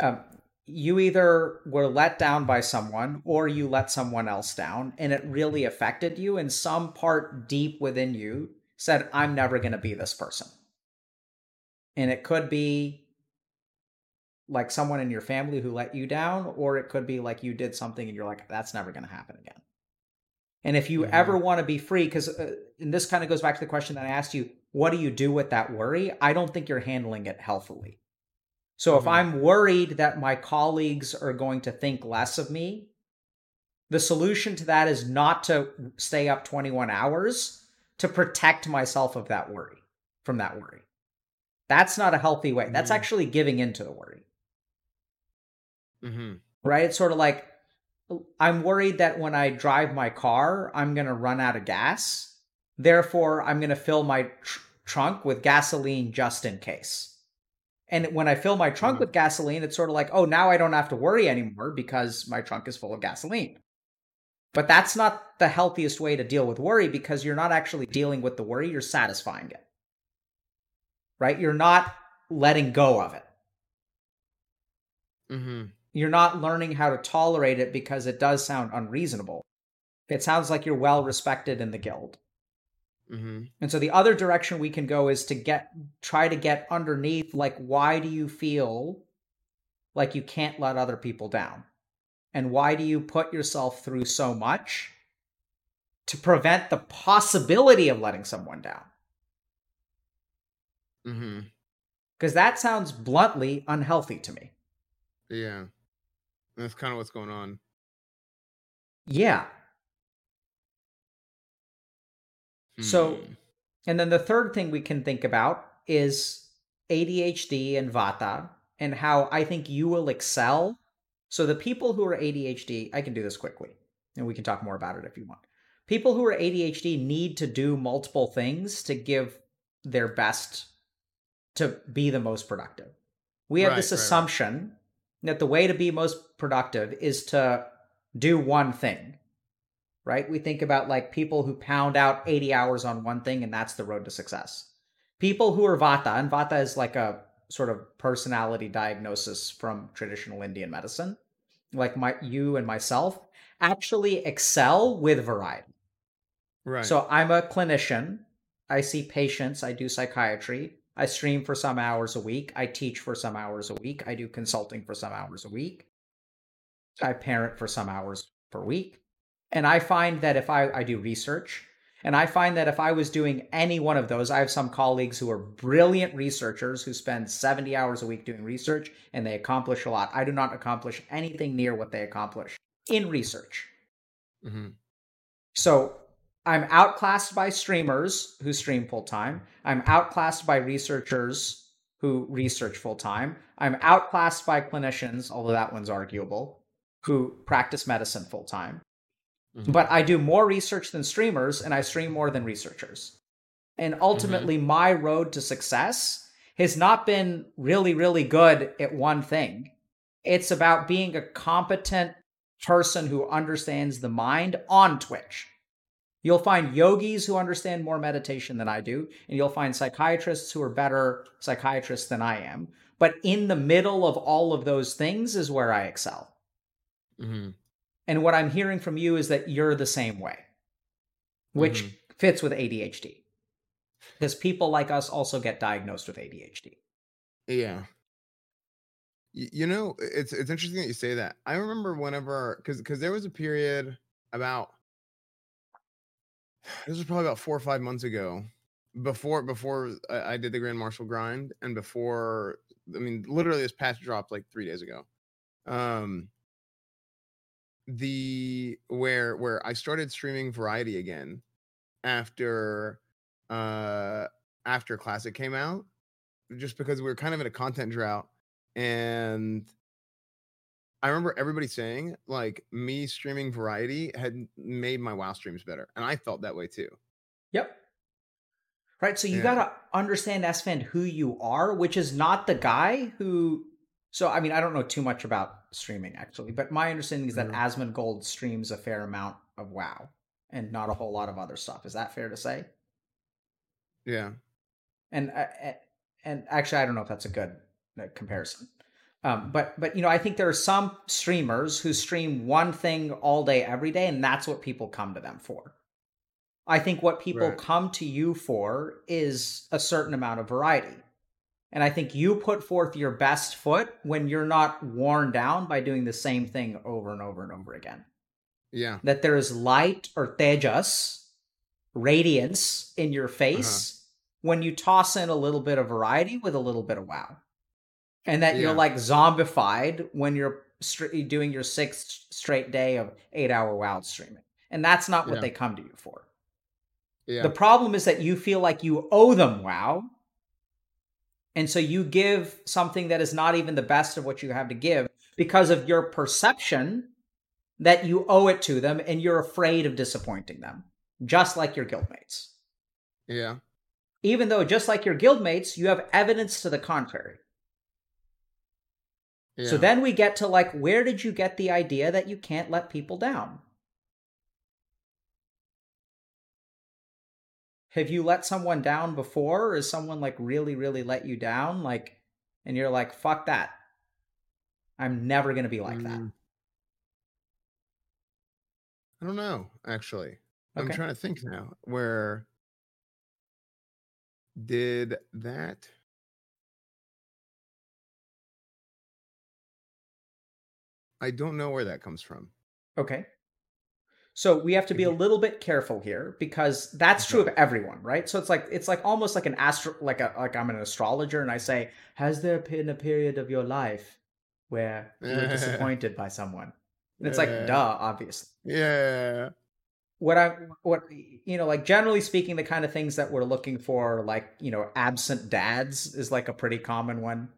um, you either were let down by someone or you let someone else down and it really affected you and some part deep within you said i'm never going to be this person and it could be like someone in your family who let you down or it could be like you did something and you're like that's never going to happen again and if you Mhm. ever want to be free, because uh, and this kind of goes back to the question that I asked you, what do you do with that worry? I don't think you're handling it healthily. So if Mhm. I'm worried that my colleagues are going to think less of me, the solution to that is not to stay up 21 hours to protect myself of that worry, from that worry. That's not a healthy way. That's Mhm. actually giving into the worry Mhm. right? It's sort of like I'm worried that when I drive my car, I'm going to run out of gas. Therefore, I'm going to fill my tr- trunk with gasoline just in case. And when I fill my trunk Mhm. with gasoline, it's sort of like, oh, now I don't have to worry anymore because my trunk is full of gasoline. But that's not the healthiest way to deal with worry because you're not actually dealing with the worry, you're satisfying it. Right? You're not letting go of it. Mm-hmm. You're not learning how to tolerate it because it does sound unreasonable. It sounds like you're well respected in the guild. Mm-hmm. And so the other direction we can go is to get try to get underneath like why do you feel like you can't let other people down? And why do you put yourself through so much to prevent the possibility of letting someone down? Mm-hmm. Because that sounds bluntly unhealthy to me. Yeah. That's kind of what's going on. Yeah. So- Hmm. And then the third thing we can think about is ADHD and Vata and how I think you will excel. So the people who are ADHD, I can do this quickly and we can talk more about it if you want. People who are ADHD need to do multiple things to give their best to be the most productive. We have Right, this right, right. That the way to be most productive is to do one thing right? We think about like people who pound out 80 hours on one thing and that's the road to success. People who are Vata, and Vata is like a sort of personality diagnosis from traditional Indian medicine, like my you and myself, actually excel with variety. Right. So I'm a clinician. I see patients. I do psychiatry. I stream for some hours a week. I teach for some hours a week. I do consulting for some hours a week. I parent for some hours per week. And I find that if I, I do research, and I find that if I was doing any one of those, I have some colleagues who are brilliant researchers who spend 70 hours a week doing research and they accomplish a lot. I do not accomplish anything near what they accomplish in research. mm-hmm. So I'm outclassed by streamers who stream full time. I'm outclassed by researchers who research full time. I'm outclassed by clinicians, although that one's arguable, who practice medicine full time. Mhm. But I do more research than streamers and I stream more than researchers. And ultimately, my road to success has not been really, really good at one thing. It's about being a competent person who understands the mind on Twitch. You'll find yogis who understand more meditation than I do, and you'll find psychiatrists who are better psychiatrists than I am. But in the middle of all of those things is where I excel. Mm-hmm. And what I'm hearing from you is that you're the same way, which Mhm. fits with ADHD. Because people like us also get diagnosed with ADHD. Yeah. You know, it's it's interesting that you say that. I remember whenever because because there was a period about this was probably about four or five months ago, before before I, I did the Grand Marshal grind, and before I mean, literally this patch dropped like three days ago. Um, the where where I started streaming variety again after uh after Classic came out, just because we were kind of in a content drought and I remember everybody saying like me streaming variety had made my WoW streams better, and I felt that way too. Yep. Right. So you Yeah. got to understand, Esfand, who you are, which is not the guy who. So, I mean, I don't know too much about streaming actually, but my understanding is that Mhm. Asmongold streams a fair amount of WoW and not a whole lot of other stuff. Is that fair to say? Yeah, and uh, and actually i don't know if that's a good uh, comparison um, but but you know i think there are some streamers who stream one thing all day every day and that's what people come to them for. I think what people Right. come to you for is a certain amount of variety. And i think you put forth your best foot when you're not worn down by doing the same thing over and over and over again. Yeah, that there is light or tejas, radiance in your face when you toss in a little bit of variety with a little bit of wow. And that you're like zombified when you're doing your sixth straight day of eight hour wow streaming. And that's not what Yeah. they come to you for. yeah, The problem is that you feel like you owe them wow. And so you give something that is not even the best of what you have to give because of your perception that you owe it to them and you're afraid of disappointing them, just like your guildmates. Yeah. Even though, just like your guildmates, you have evidence to the contrary. Yeah. So then we get to like, where did you get the idea that you can't let people down? Have you let someone down before? Or is someone like really, really let you down? Like, and you're like, fuck that. I'm never going to be like that. Mm. I don't know, actually. I'm trying to think now. Where did that I don't know where that comes from. Okay. So we have to be a little bit careful here because that's true of everyone, right? So it's like it's like almost like an astro like a like I'm an astrologer and I say, "Has there been a period of your life where you were disappointed by someone?" And it's like, "Duh, obviously." Yeah. What I what you know, like generally speaking, the kind of things that we're looking for, like you know, absent dads is like a pretty common one.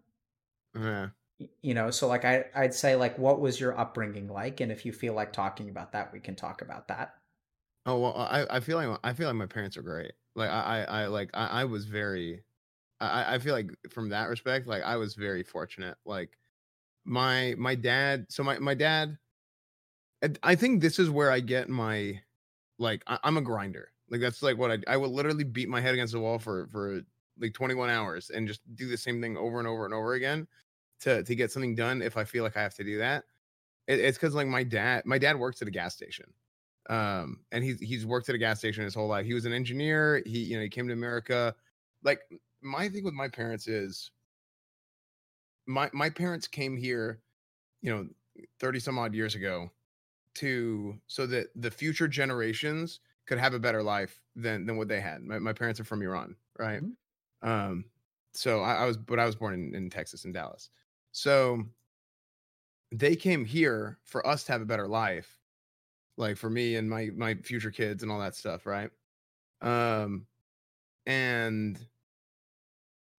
Yeah. You know, so like I I'd say like, what was your upbringing like? And if you feel like talking about that, we can talk about that. Oh well, I I feel like I feel like my parents are great. Like I I, like I, I was very, I I feel like from that respect, like I was very fortunate. Like my my dad, so my my dad, I think this is where I get my, like I, I'm a grinder. Like that's like what I I would literally beat my head against the wall for for like 21 hours and just do the same thing over and over and over again to to get something done if I feel like I have to do that. It, it's because like my dad, my dad works at a gas station um and he's he's worked at a gas station his whole life. He was an engineer. He you know he came to america. Like my thing with my parents is my my parents came here you know 30 some odd years ago to so that the future generations could have a better life than than what they had. My, my parents are from iran right? Mhm. um so I, I was but i was born in, in texas in dallas so they came here for us to have a better life like for me and my my future kids and all that stuff right? Um and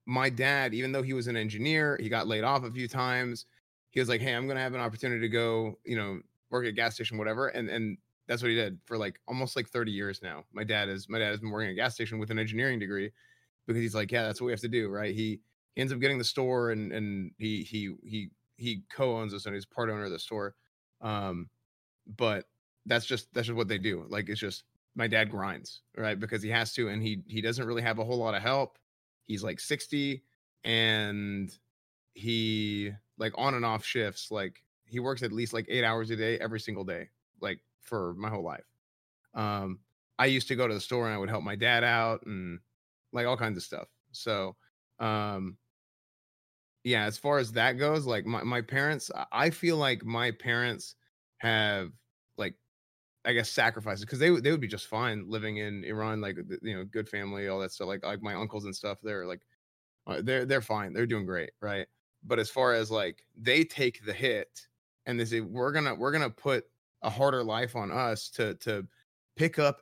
my dad even though he was an engineer he got laid off a few times. He was like hey i'm gonna have an opportunity to go you know work at a gas station whatever and and that's what he did for like almost like 30 years now. My dad is my dad has been working at a gas station with an engineering degree because he's like yeah that's what we have to do right? He, he ends up getting the store and and he he he he co-owns this and he's part owner of the store um but that's just that's just what they do. Like it's just my dad grinds, right? Because he has to, and he he doesn't really have a whole lot of help. He's like 60 and he like on and off shifts, like he works at least like eight hours a day every single day, like for my whole life. Um, I used to go to the store and I would help my dad out and like all kinds of stuff. So um yeah, as far as that goes, like my, my parents, I- feel like my parents have like I guess sacrifices because they they would be just fine living in Iran, like you know, good family, all that stuff. Like like my uncles and stuff, they're like uh, they're they're fine, they're doing great, right? But as far as like they take the hit and they say we're gonna we're gonna put a harder life on us to to pick up.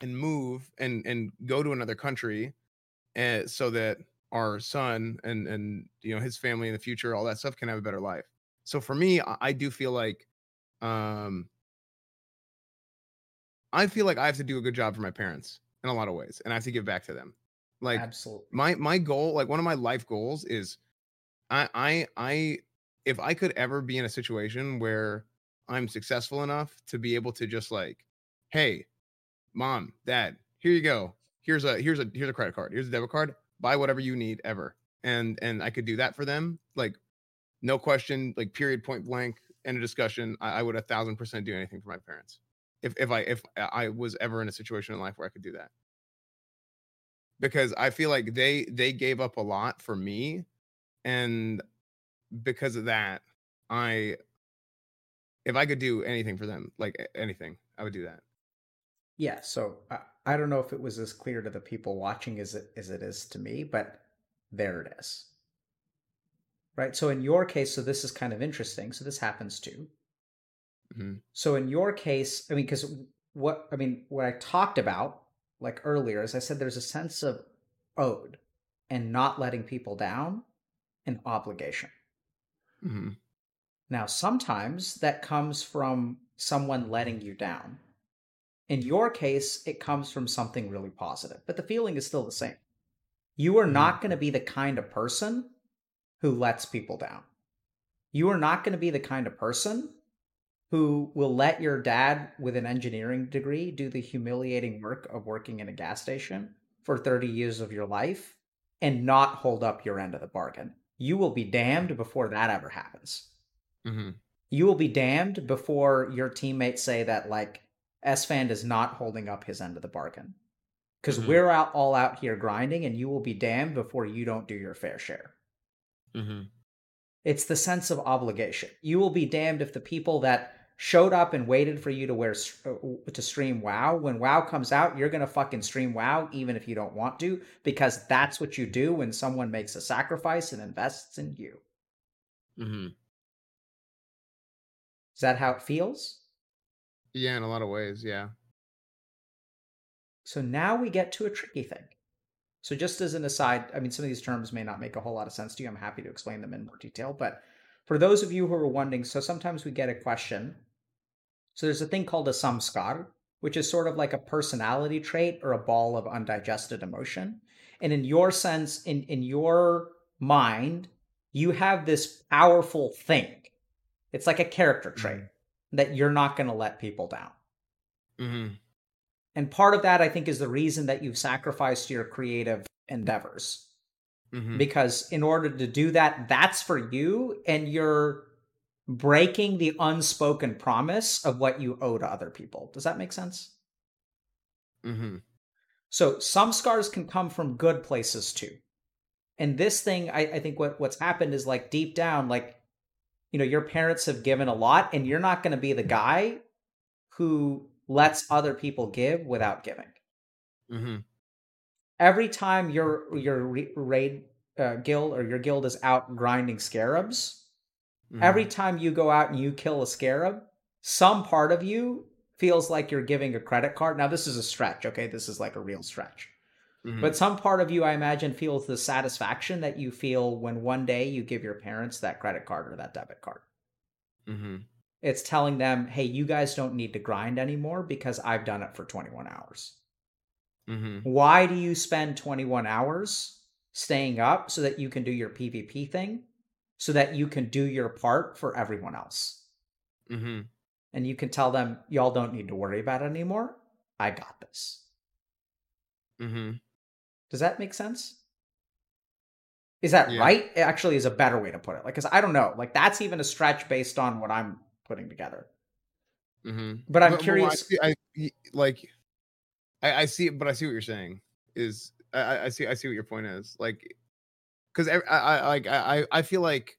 And move and and go to another country and so that our son and and you know his family in the future all that stuff can have a better life so for me i, I do feel like um i feel like i have to do a good job for my parents in a lot of ways and i have to give back to them like Absolutely. my my goal like one of my life goals is i i i if i could ever be in a situation where i'm successful enough to be able to just like hey mom dad here you go. Here's a here's a here's a credit card. Here's a debit card. Buy whatever you need ever. And and i could do that for them like no question like period point blank end of discussion. I, I would a thousand percent do anything for my parents. If if i if i was ever in a situation in life where i could do that. Because i feel like they they gave up a lot for me. And because of that i if i could do anything for them like anything i would do that Yeah, so I, I don't know if it was as clear to the people watching as it as it is to me, but there it is. Right. So in your case, so this is kind of interesting. So this happens too. hmm So in your case, I mean, because what I mean, what I talked about like earlier is I said there's a sense of owed and not letting people down and obligation. hmm Now, sometimes that comes from someone letting you down. In your case, it comes from something really positive, but the feeling is still the same. You are not going to be the kind of person who lets people down. You are not going to be the kind of person who will let your dad with an engineering degree do the humiliating work of working in a gas station for 30 years of your life and not hold up your end of the bargain. You will be damned before that ever happens hmm you will be damned before your teammates say that like Esfand is not holding up his end of the bargain. Because Mhm. we're out all out here grinding, and you will be damned before you don't do your fair share. hmm It's the sense of obligation. You will be damned if the people that showed up and waited for you to wear uh, to stream WoW when WoW comes out, you're gonna fucking stream WoW even if you don't want to, because that's what you do when someone makes a sacrifice and invests in you. hmm Is that how it feels? Yeah, in a lot of ways. Yeah. So now we get to a tricky thing. So just as an aside, I mean, some of these terms may not make a whole lot of sense to you. I'm happy to explain them in more detail. But for those of you who are wondering, so sometimes we get a question. So there's a thing called a samskar, which is sort of like a personality trait or a ball of undigested emotion. And in your sense, in, in your mind, you have this powerful thing. It's like a character trait mm. That you're not going to let people down. hmm And part of that, I think, is the reason that you've sacrificed your creative endeavors. hmm Because in order to do that, that's for you, and you're breaking the unspoken promise of what you owe to other people. Does that make sense? Mm-hmm. So samskars can come from good places too. And this thing, I, I think what, what's happened is like deep down, like, you know, your parents have given a lot, and you're not going to be the guy who lets other people give without giving. hmm every time your your re- raid uh, guild or your guild is out grinding scarabs, Mm-hmm. every time you go out and you kill a scarab, some part of you feels like you're giving a credit card. Now this is a stretch, okay? This is like a real stretch. Mhm. But some part of you, I imagine, feels the satisfaction that you feel when one day you give your parents that credit card or that debit card. Mhm. It's telling them, hey, you guys don't need to grind anymore because I've done it for 21 hours. Mhm. Why do you spend 21 hours staying up so that you can do your PvP thing, so that you can do your part for everyone else? Mhm. And you can tell them, y'all don't need to worry about it anymore. I got this. Mhm. Does that make sense? Is that Yeah. right? It actually is a better way to put it. Like, because I don't know. Like, that's even a stretch based on what I'm putting together. Mhm. But I'm I curious. see- I, y- like, I, I see, but I see what you're saying. Is I, I- I see, I see what your point is. Like, because I, I, like, I, I I feel like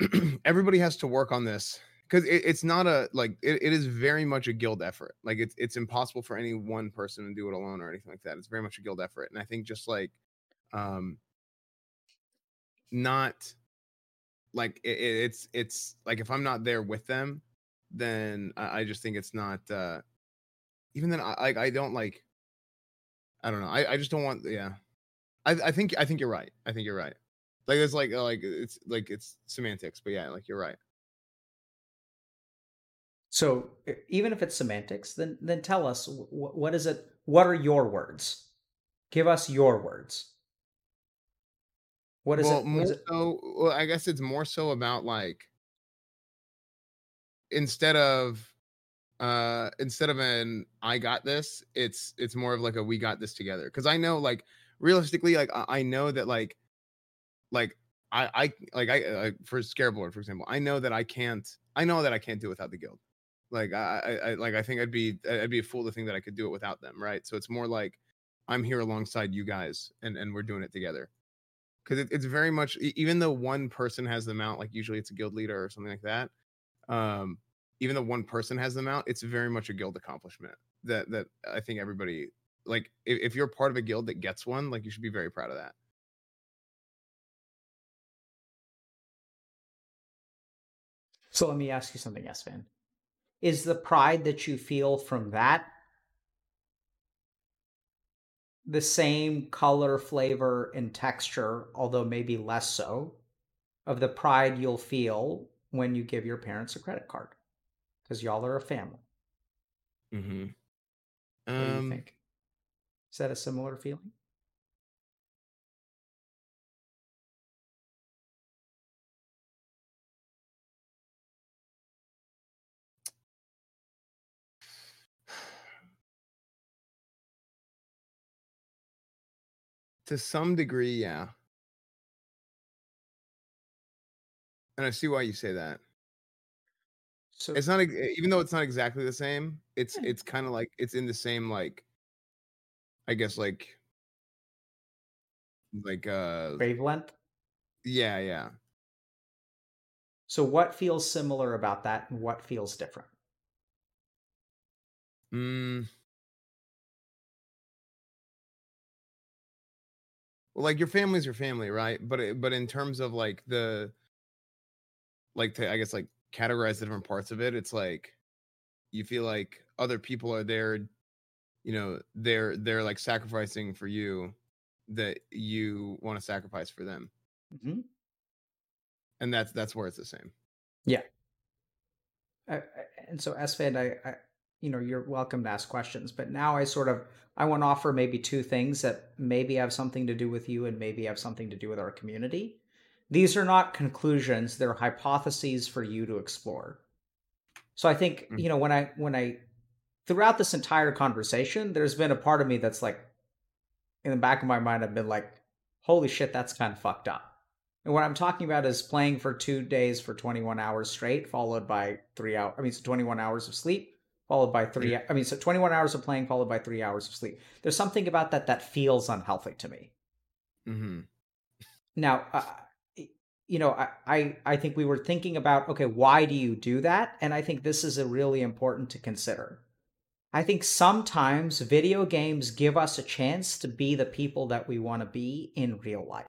everybody has to work on this because it, it's not a like it, it is very much a guild effort. Like, it's it's impossible for any one person to do it alone or anything like that. It's very much a guild effort, and I think just like, um, not like it, it- it's it's like if I'm not there with them, then I, I just think it's not. uh Even then, I I don't like. I don't know. I, I just don't want. Yeah, I I think I think you're right. I think you're right. Like it's like like it's like it's semantics, but yeah, like you're right. So even if it's semantics, then then tell us wh- what is it? What are your words? Give us your words. What is well, it? more is it? so. Well, I guess it's more so about like instead of uh instead of an I got this, it's it's more of like a we got this together. Because I know like realistically, like I, I know that like like I I like I uh, for Scarab Lord, for example, I know that I can't. I know that I can't do it without the guild. Like I, I, like I think I'd be I'd be a fool to think that I could do it without them, right? So it's more like I'm here alongside you guys, and and we're doing it together. Because it, it's very much even though one person has the mount, like usually it's a guild leader or something like that. Um, even though one person has the mount, it's very much a guild accomplishment. that that I think everybody like if, if you're part of a guild that gets one, like you should be very proud of that. So let me ask you something, Esfand. Is the pride that you feel from that the same color, flavor, and texture, although maybe less so, of the pride you'll feel when you give your parents a credit card? Because y'all are a family. Mm-hmm. What do you Um, think? Is that a similar feeling? To some degree, yeah. And I see why you say that. So It's not even though it's not exactly the same. It's Yeah. it's kind of like it's in the same like I guess like like uh wavelength. yeah, yeah. So what feels similar about that and what feels different? Mm. Well, like your family's your family, right? But it- but in terms of like the like to I guess like categorize the different parts of it, it's like you feel like other people are there, you know, they're they're like sacrificing for you that you want to sacrifice for them. hmm And that's that's where it's the same. I, I- and so I, I, you know, you're welcome to ask questions, but now I sort of I want to offer maybe two things that maybe have something to do with you and maybe have something to do with our community. These are not conclusions; they're hypotheses for you to explore. So I think Mhm. you know when I when I throughout this entire conversation, there's been a part of me that's like, in the back of my mind, I've been like, "Holy shit, that's kind of fucked up." And what I'm talking about is playing for two days for 21 hours straight, followed by three hours. I mean, so 21 hours of sleep, followed by three. I mean, so 21 hours of playing, followed by three hours of sleep. There's something about that that feels unhealthy to me. Mm-hmm. Now, uh, you know, I, I I think we were thinking about okay, why do you do that? And I think this is a really important to consider. I think sometimes video games give us a chance to be the people that we want to be in real life.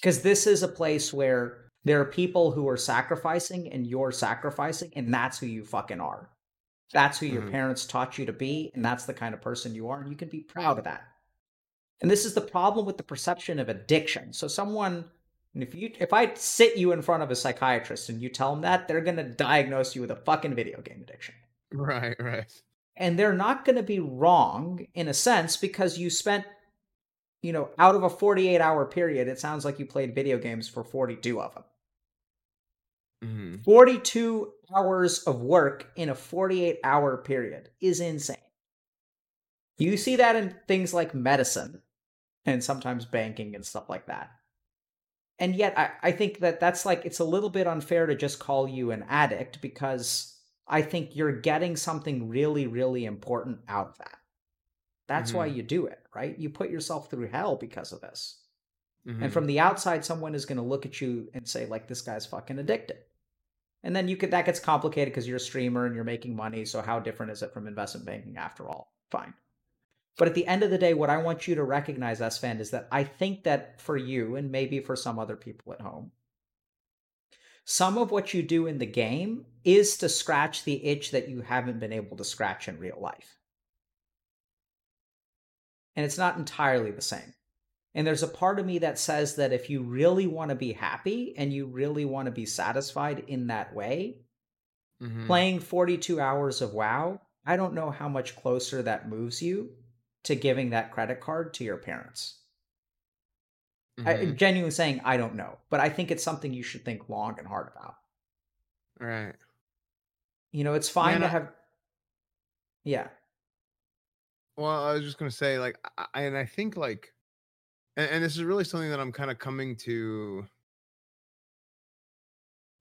Because this is a place where there are people who are sacrificing and you're sacrificing, and that's who you fucking are. That's who your Mhm. parents taught you to be, and that's the kind of person you are, and you can be proud of that. And this is the problem with the perception of addiction. So someone and if you if I sit you in front of a psychiatrist and you tell them that, they're going to diagnose you with a fucking video game addiction. Right, right. And they're not going to be wrong in a sense because you spent you know, out of a 48 hour period, it sounds like you played video games for 42 of them. Mm-hmm. 42 hours of work in a 48 hour period is insane. You see that in things like medicine and sometimes banking and stuff like that. And yet, I, I think that that's like, it's a little bit unfair to just call you an addict because I think you're getting something really, really important out of that. That's why you do it, right? You put yourself through hell because of this. Mm-hmm. And from the outside, someone is going to look at you and say, like, this guy's fucking addicted. And then you could that gets complicated because you're a streamer and you're making money. So how different is it from investment banking after all? Fine. But at the end of the day, what I want you to recognize, Esfand, is that I think that for you and maybe for some other people at home, some of what you do in the game is to scratch the itch that you haven't been able to scratch in real life. And it's not entirely the same. And there's a part of me that says that if you really want to be happy and you really want to be satisfied in that way, Mhm. playing 42 hours of WoW, I don't know how much closer that moves you to giving that credit card to your parents. I, Mhm. I'm genuinely saying I don't know, but I think it's something you should think long and hard about. right. You know, it's fine Man, to I- have. Yeah. Well, I was just gonna say, like, I, I- and I think like, and, and this is really something that I'm kind of coming to.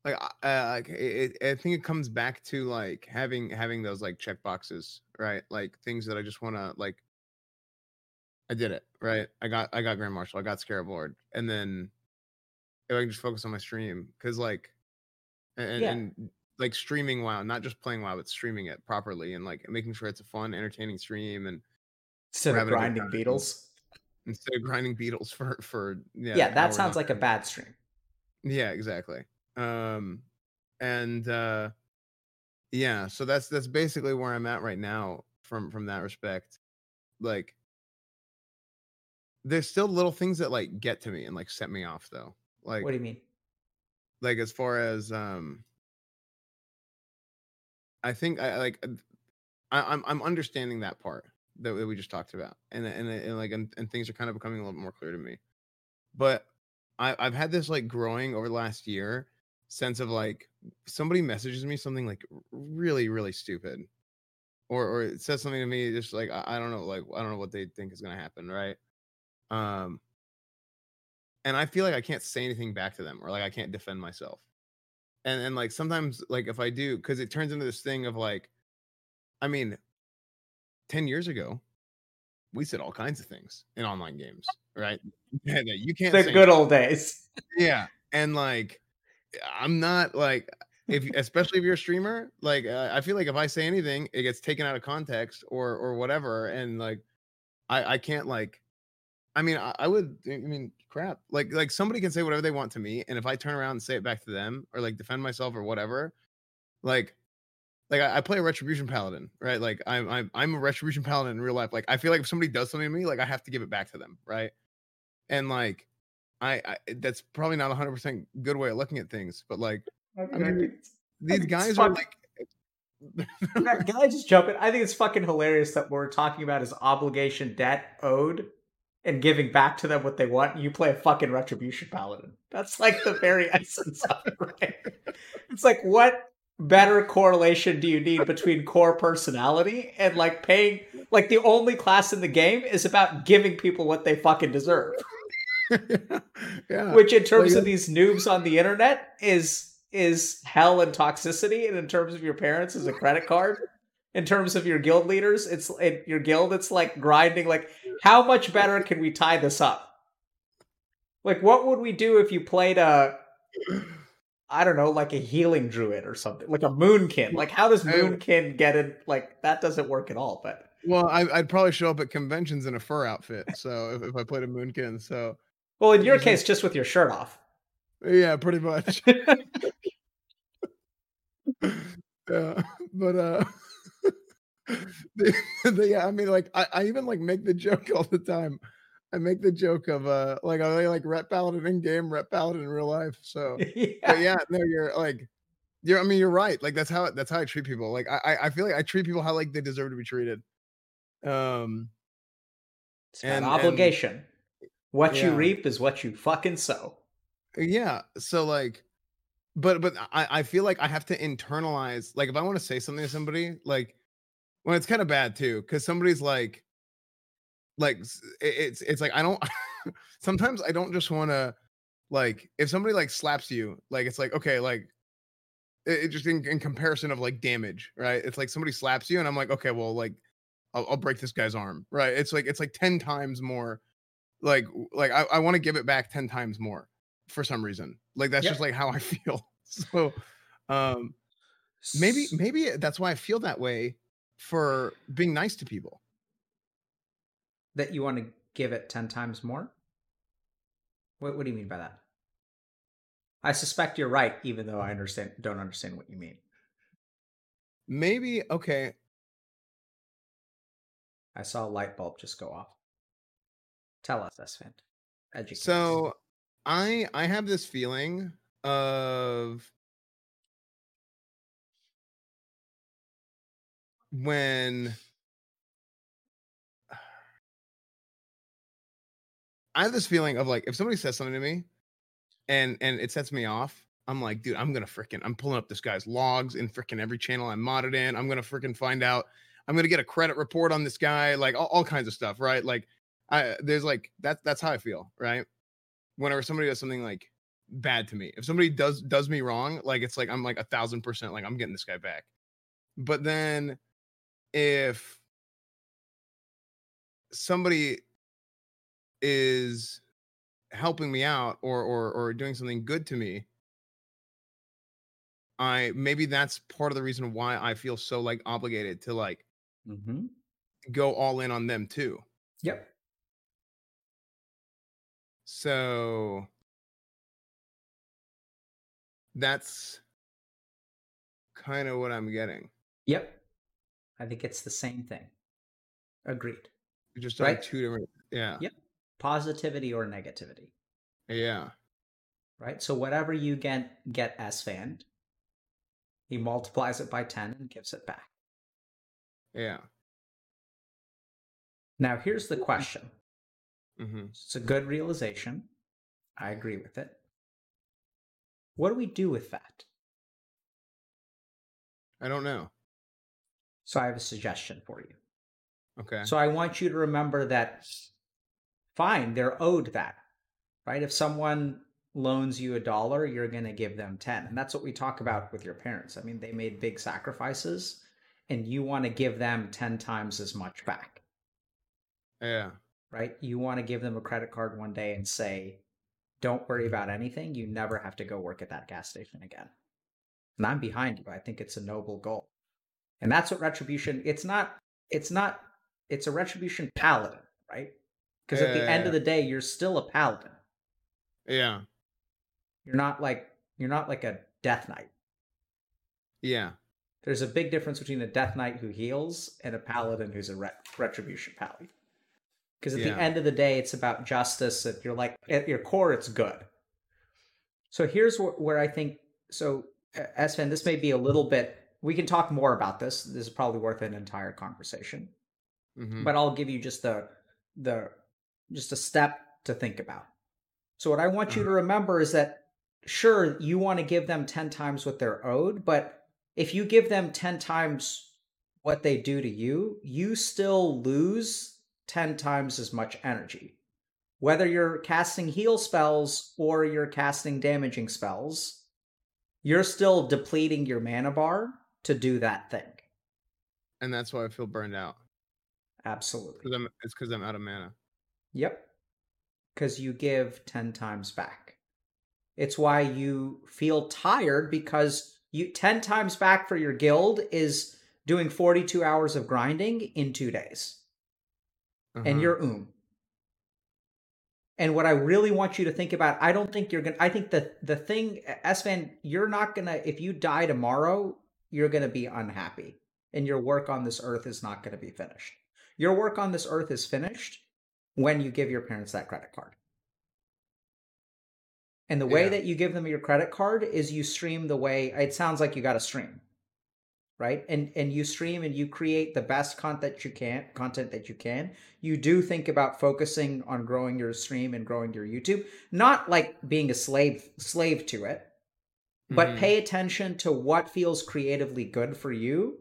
Like, I- uh, like it, it, I think it comes back to like having having those like check boxes, right? Like things that I just want to like. I did it, right? I got I got Grand Marshal, I got Scarab Lord, and then if I can just focus on my stream, because like, and, Yeah. and like streaming WoW, not just playing WoW, but streaming it properly and like making sure it's a fun, entertaining stream and Instead of having a good grinding beetles. Instead of grinding beetles for for yeah, Yeah, that sounds like a bad stream. Yeah, exactly. Um and uh yeah, so that's that's basically where I'm at right now from from that respect. Like there's still little things that like get to me and like set me off though. Like what do you mean? like as far as um I think I like I, I'm I'm understanding that part that we just talked about, and and, and like and, and things are kind of becoming a little more clear to me. But I I've had this like growing over the last year sense of like somebody messages me something like really really stupid, or or it says something to me just like I, I don't know like I don't know what they think is gonna happen, right? Um, and I feel like I can't say anything back to them, or like I can't defend myself and and like sometimes like if i do because it turns into this thing of like i mean 10 years ago we said all kinds of things in online games right Yeah, you can't The say good old days. yeah and like i'm not like if especially if you're a streamer like uh, i feel like if i say anything it gets taken out of context or or whatever and like i i can't like i mean i, I would i mean crap like like somebody can say whatever they want to me and if i turn around and say it back to them or like defend myself or whatever like like I, I play a retribution paladin right like I'm, I'm i'm a retribution paladin in real life like i feel like if somebody does something to me like i have to give it back to them right and like I, I that's probably not a hundred percent good way of looking at things, but like I mean, these guys are like Can I just jump in? I think it's fucking hilarious that we're talking about his obligation debt owed and giving back to them what they want. You play a fucking retribution paladin. That's like the very essence of it, right? It's like what better correlation do you need between core personality and like paying like the only class in the game is about giving people what they fucking deserve. yeah. Which in terms Like, of these noobs on the internet is is hell and toxicity, and in terms of your parents is a credit card. In terms of your guild leaders, it's in your guild. It's like grinding. Like, how much better can we tie this up? Like, what would we do if you played a, I don't know, like a healing druid or something, like a moonkin? Like, how does moonkin get it? Like, that doesn't work at all. But well, I, I'd probably show up at conventions in a fur outfit. So if, if I played a moonkin, so well, in your case, just with your shirt off. yeah, pretty much. yeah, but uh, the, the, yeah, I mean, like I, I even like make the joke all the time. I make the joke of uh, like are they like ret paladin in game, ret paladin in real life? So yeah. but yeah, no, you're like, you're. I mean, you're right. Like that's how that's how I treat people. Like I, I- feel like I treat people how like they deserve to be treated. Um, It's about And- and- obligation. what you reap is what you fucking sow. yeah. So like, but but I I feel like I have to internalize. Like if I want to say something to somebody, like well it's kind of bad too, because somebody's like, like it's it's like I don't. sometimes I don't just want to like if somebody like slaps you, like it's like okay, like it, it just in, in comparison of like damage, right? It's like somebody slaps you, and I'm like, okay, well, like I'll, I'll break this guy's arm, right? It's like it's like ten times more, like like I, I want to give it back ten times more for some reason. Like that's Yep. just like how I feel. So, um, maybe maybe that's why I feel that way for being nice to people. That you want to give it 10 times more? What, what do you mean by that? I suspect you're right, even though I understand don't understand what you mean. Maybe okay. I saw a light bulb just go off. Tell us, Esfand. Educate us. So I I have this feeling of when I have this feeling of like if somebody says something to me and and it sets me off, I'm like, dude, I'm gonna freaking I'm pulling up this guy's logs in freaking every channel I'm modded in. I'm gonna freaking find out. I'm gonna get a credit report on this guy, like all, all kinds of stuff, right? Like I there's like that that's how I feel, right? Whenever somebody does something like bad to me. If somebody does does me wrong, like it's like I'm like a thousand percent like I'm getting this guy back. But then if somebody is helping me out or or or doing something good to me I maybe that's part of the reason why I feel so like obligated to like Mm-hmm. go all in on them too. Yep. So that's kind of what I'm getting. Yep. I think it's the same thing. Agreed. Just Right. two different yeah. Yep. Positivity or negativity. Yeah. Right. So whatever you get get S fan, he multiplies it by 10 and gives it back. Yeah. Now here's the question. hmm It's a good realization. I agree with it. What do we do with that? I don't know. So I have a suggestion for you. Okay. So I want you to remember that fine, they're owed that. Right? If someone loans you a dollar, you're going to give them 10. And that's what we talk about with your parents. I mean, they made big sacrifices and you want to give them 10 times as much back. yeah. Right? You want to give them a credit card one day and say, "Don't worry mm-hmm. about anything. You never have to go work at that gas station again." And I'm behind you. I think it's a noble goal. And that's what retribution it's not it's not it's a retribution paladin, right? Because at the end of the day, you're still a paladin. Yeah. You're not like you're not like a death knight. Yeah. There's a big difference between a death knight who heals and a paladin who's a ret- retribution paladin. Because at Yeah. the end of the day, it's about justice. If you're like at your core, it's good. So here's wh- where I think. So Esfand, this may be a little bit. We can talk more about this. This is probably worth an entire conversation. hmm But I'll give you just the the just a step to think about. So what I want you mm. to remember is that sure you want to give them 10 times what they're owed, but if you give them 10 times what they do to you, you still lose 10 times as much energy. Whether you're casting heal spells or you're casting damaging spells, you're still depleting your mana bar to do that thing. And that's why I feel burned out. Absolutely. Cause I'm it's because I'm out of mana. Yep. Because you give 10 times back. It's why you feel tired because you 10 times back for your guild is doing 42 hours of grinding in two days. And Uh-huh. you're oom. And what I really want you to think about, I don't think you're gonna I think the the thing Esfand, you're not gonna if you die tomorrow, you're gonna be unhappy. And your work on this earth is not gonna be finished. Your work on this earth is finished when you give your parents that credit card. And the way Yeah. that you give them your credit card is you stream the way it sounds like you got to stream. Right? And and you stream and you create the best content you can, content that you can. You do think about focusing on growing your stream and growing your YouTube, not like being a slave slave to it, but Mhm. pay attention to what feels creatively good for you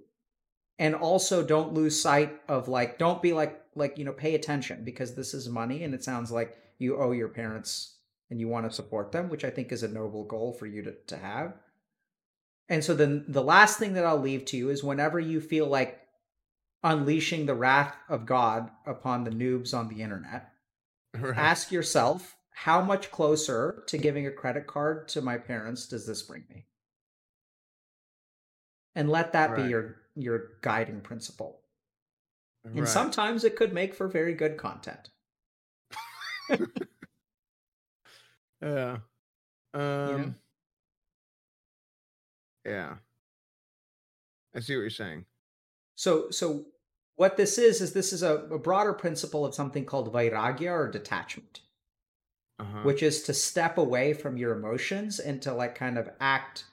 and also don't lose sight of like don't be like like you know pay attention because this is money and it sounds like you owe your parents and you want to support them which i think is a noble goal for you to, to have. And so then the last thing that i'll leave to you is whenever you feel like unleashing the wrath of god upon the noobs on the internet Right. ask yourself how much closer to giving a credit card to my parents does this bring me? And let that be your your guiding principle and sometimes it could make for very good content Yeah. Um. Yeah. I see what you're saying. so so what this is is this is a, a broader principle of something called vairagya or detachment Uh-huh. which is to step away from your emotions and to like kind of act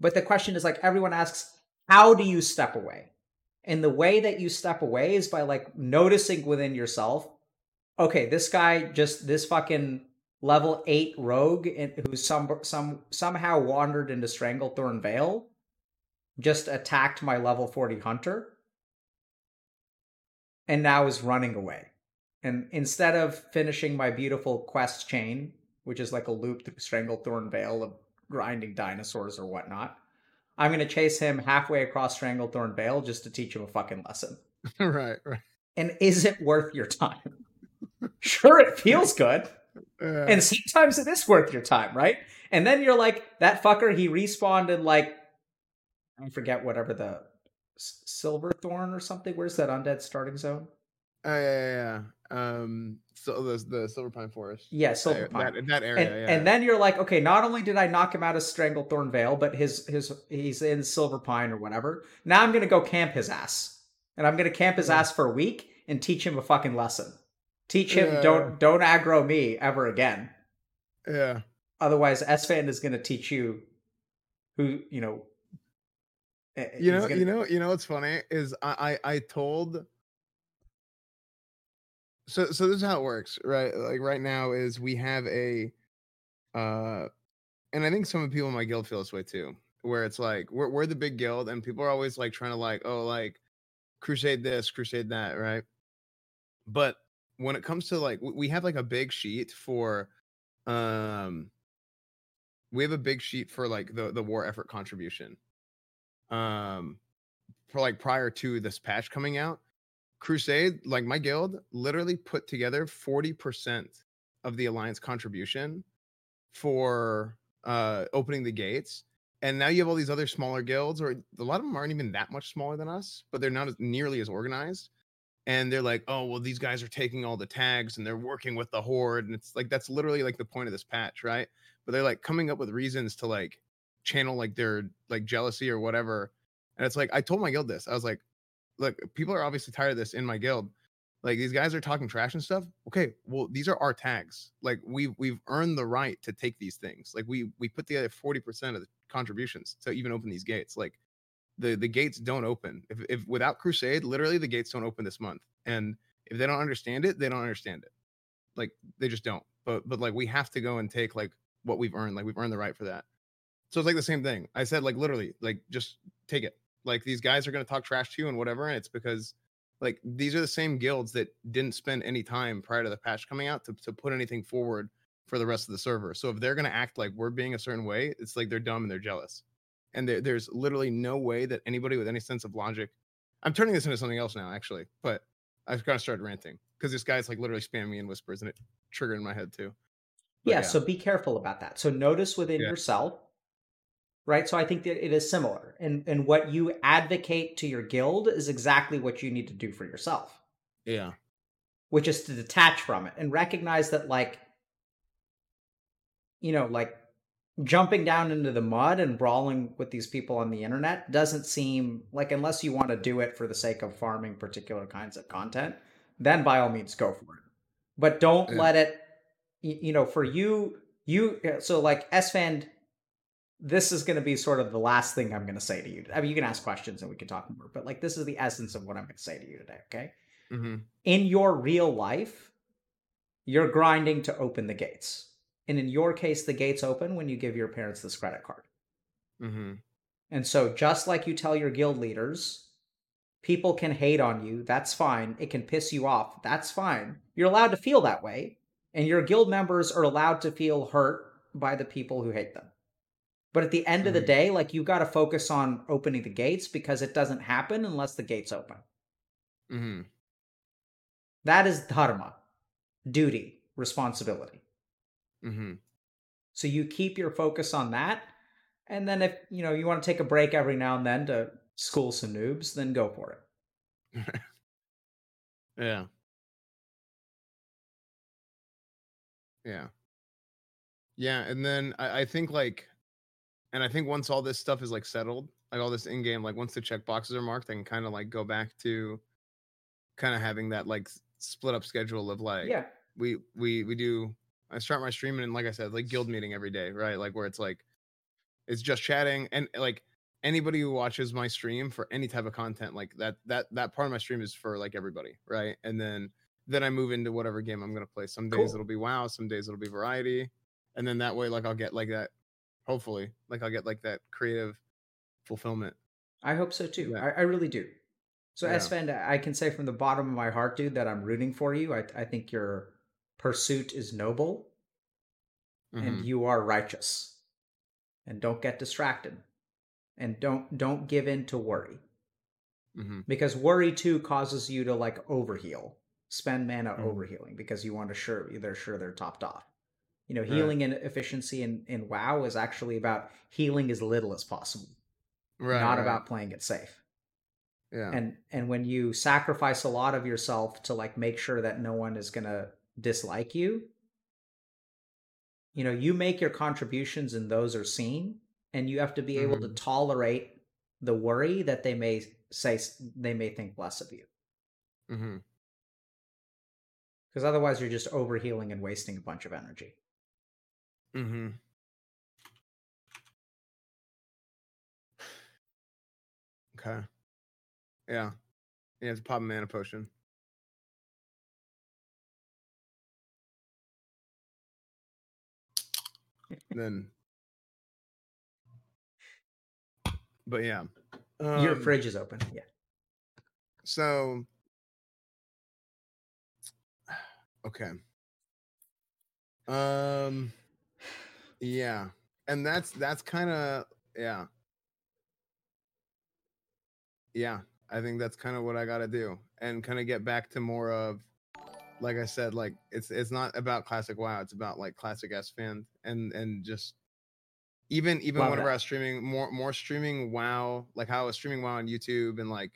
but the question is like everyone asks how do you step away and the way that you step away is by like noticing within yourself okay this guy just this fucking level 8 rogue who some some somehow wandered into stranglethorn vale just attacked my level 40 hunter and now is running away. And instead of finishing my beautiful quest chain, which is like a loop through Stranglethorn Vale of grinding dinosaurs or whatnot, I'm going to chase him halfway across Stranglethorn Vale just to teach him a fucking lesson. right. Right. And is it worth your time? sure, it feels good. Yeah. And sometimes it is worth your time, right? And then you're like, that fucker, he respawned in like I forget whatever the Silverthorn or something. Where's that undead starting zone? Oh yeah, yeah, yeah. Um, so the the Silver Pine Forest. Yeah, Silver Pine. That, that area. and, yeah. and then you're like, okay, not only did I knock him out of Stranglethorn Vale, but his his he's in Silver Pine or whatever. Now I'm gonna go camp his ass, and I'm gonna camp his Yeah. ass for a week and teach him a fucking lesson. Teach him Yeah. don't don't aggro me ever again. yeah. Otherwise, Esfand is gonna teach you who you know. you know gonna- you know you know what's funny is I, I i told so so this is how it works right? Like right now is we have a uh and i think some of the people in my guild feel this way too where it's like we're, we're the big guild and people are always like trying to like oh like crusade this crusade that right? But when it comes to like we have like a big sheet for um we have a big sheet for like the the war effort contribution um for like prior to this patch coming out crusade like my guild literally put together 40% of the alliance contribution for uh opening the gates and now you have all these other smaller guilds or a lot of them aren't even that much smaller than us but they're not as nearly as organized and they're like oh well these guys are taking all the tags and they're working with the horde and it's like that's literally like the point of this patch right? But they're like coming up with reasons to like channel like their like jealousy or whatever and it's like i told my guild this i was like look people are obviously tired of this in my guild. Like these guys are talking trash and stuff. Okay well these are our tags. Like we've we've earned the right to take these things. Like we we put together 40% of the contributions to even open these gates. Like the the gates don't open. If, if without crusade literally the gates don't open this month. And if they don't understand it they don't understand it. Like they just don't. But but like we have to go and take like what we've earned. Like we've earned the right for that. So it's like the same thing. I said like literally like just take it like these guys are going to talk trash to you and whatever and it's because like these are the same guilds that didn't spend any time prior to the patch coming out to, to put anything forward for the rest of the server so if they're going to act like we're being a certain way it's like they're dumb and they're jealous and there, there's literally no way that anybody with any sense of logic i'm turning this into something else now actually but i've kind of started ranting because this guy's like literally spamming me in whispers and it triggered in my head too But yeah, so be careful about that. So notice within Yeah. yourself, right? So I think that it is similar. And and what you advocate to your guild is exactly what you need to do for yourself, yeah which is to detach from it and recognize that like you know, like jumping down into the mud and brawling with these people on the internet doesn't seem like unless you want to do it for the sake of farming particular kinds of content, then by all means go for it. But don't Yeah. let it you know, for you you so like Esfand this is going to be sort of the last thing I'm going to say to you. I mean, you can ask questions and we can talk more, but like this is the essence of what I'm going to say to you today, okay? hmm in your real life, you're grinding to open the gates. And in your case, the gates open when you give your parents this credit card. hmm And so, just like you tell your guild leaders, people can hate on you. That's fine. It can piss you off. That's fine. You're allowed to feel that way. And your guild members are allowed to feel hurt by the people who hate them. But at the end of the Mhm. day, like you got to focus on opening the gates because it doesn't happen unless the gates open. hmm That is dharma, duty, responsibility. hmm So you keep your focus on that. And then if, you know, you want to take a break every now and then to school some noobs, then go for it. yeah yeah yeah and then I, I think like and i think once all this stuff is like settled like all this in game like once the check boxes are marked i can kind of like go back to kind of having that like split up schedule of like yeah. we we we do i start my stream and like i said like guild meeting every day right like where it's like it's just chatting and like anybody who watches my stream for any type of content like that that that part of my stream is for like everybody right and then then i move into whatever game i'm going to play some days Cool. it'll be wow some days it'll be variety and then that way like i'll get like that hopefully like i'll get like that creative fulfillment I hope so too. Yeah. I, I really do. So Yeah. Esfand, I can say from the bottom of my heart, dude, that I'm rooting for you. I, I think your pursuit is noble and Mhm. you are righteous. And don't get distracted. And don't don't give in to worry. Mhm. Because worry too causes you to like overheal. Spend mana Mhm. overhealing because you want to sure they're sure they're topped off. You know, Right. healing and efficiency in, in WoW is actually about healing as little as possible. right, not right. about playing it safe. yeah. And and when you sacrifice a lot of yourself to like make sure that no one is going to dislike you, you know, you make your contributions and those are seen and you have to be able to Mhm. tolerate the worry that they may say they may think less of you. Mm-hmm Because otherwise you're just overhealing and wasting a bunch of energy. Hmm Okay. Yeah. Yeah, it's a pop mana potion. then but yeah. Your Um, fridge is open. Yeah. So okay. Um yeah. And that's that's kind of yeah. Yeah, I think that's kind of what I got to do and kind of get back to more of like I said like it's it's not about classic WoW, it's about like classic Esfand and and just even even Love whenever it. I was streaming more more streaming WoW, like how I was streaming WoW on YouTube and like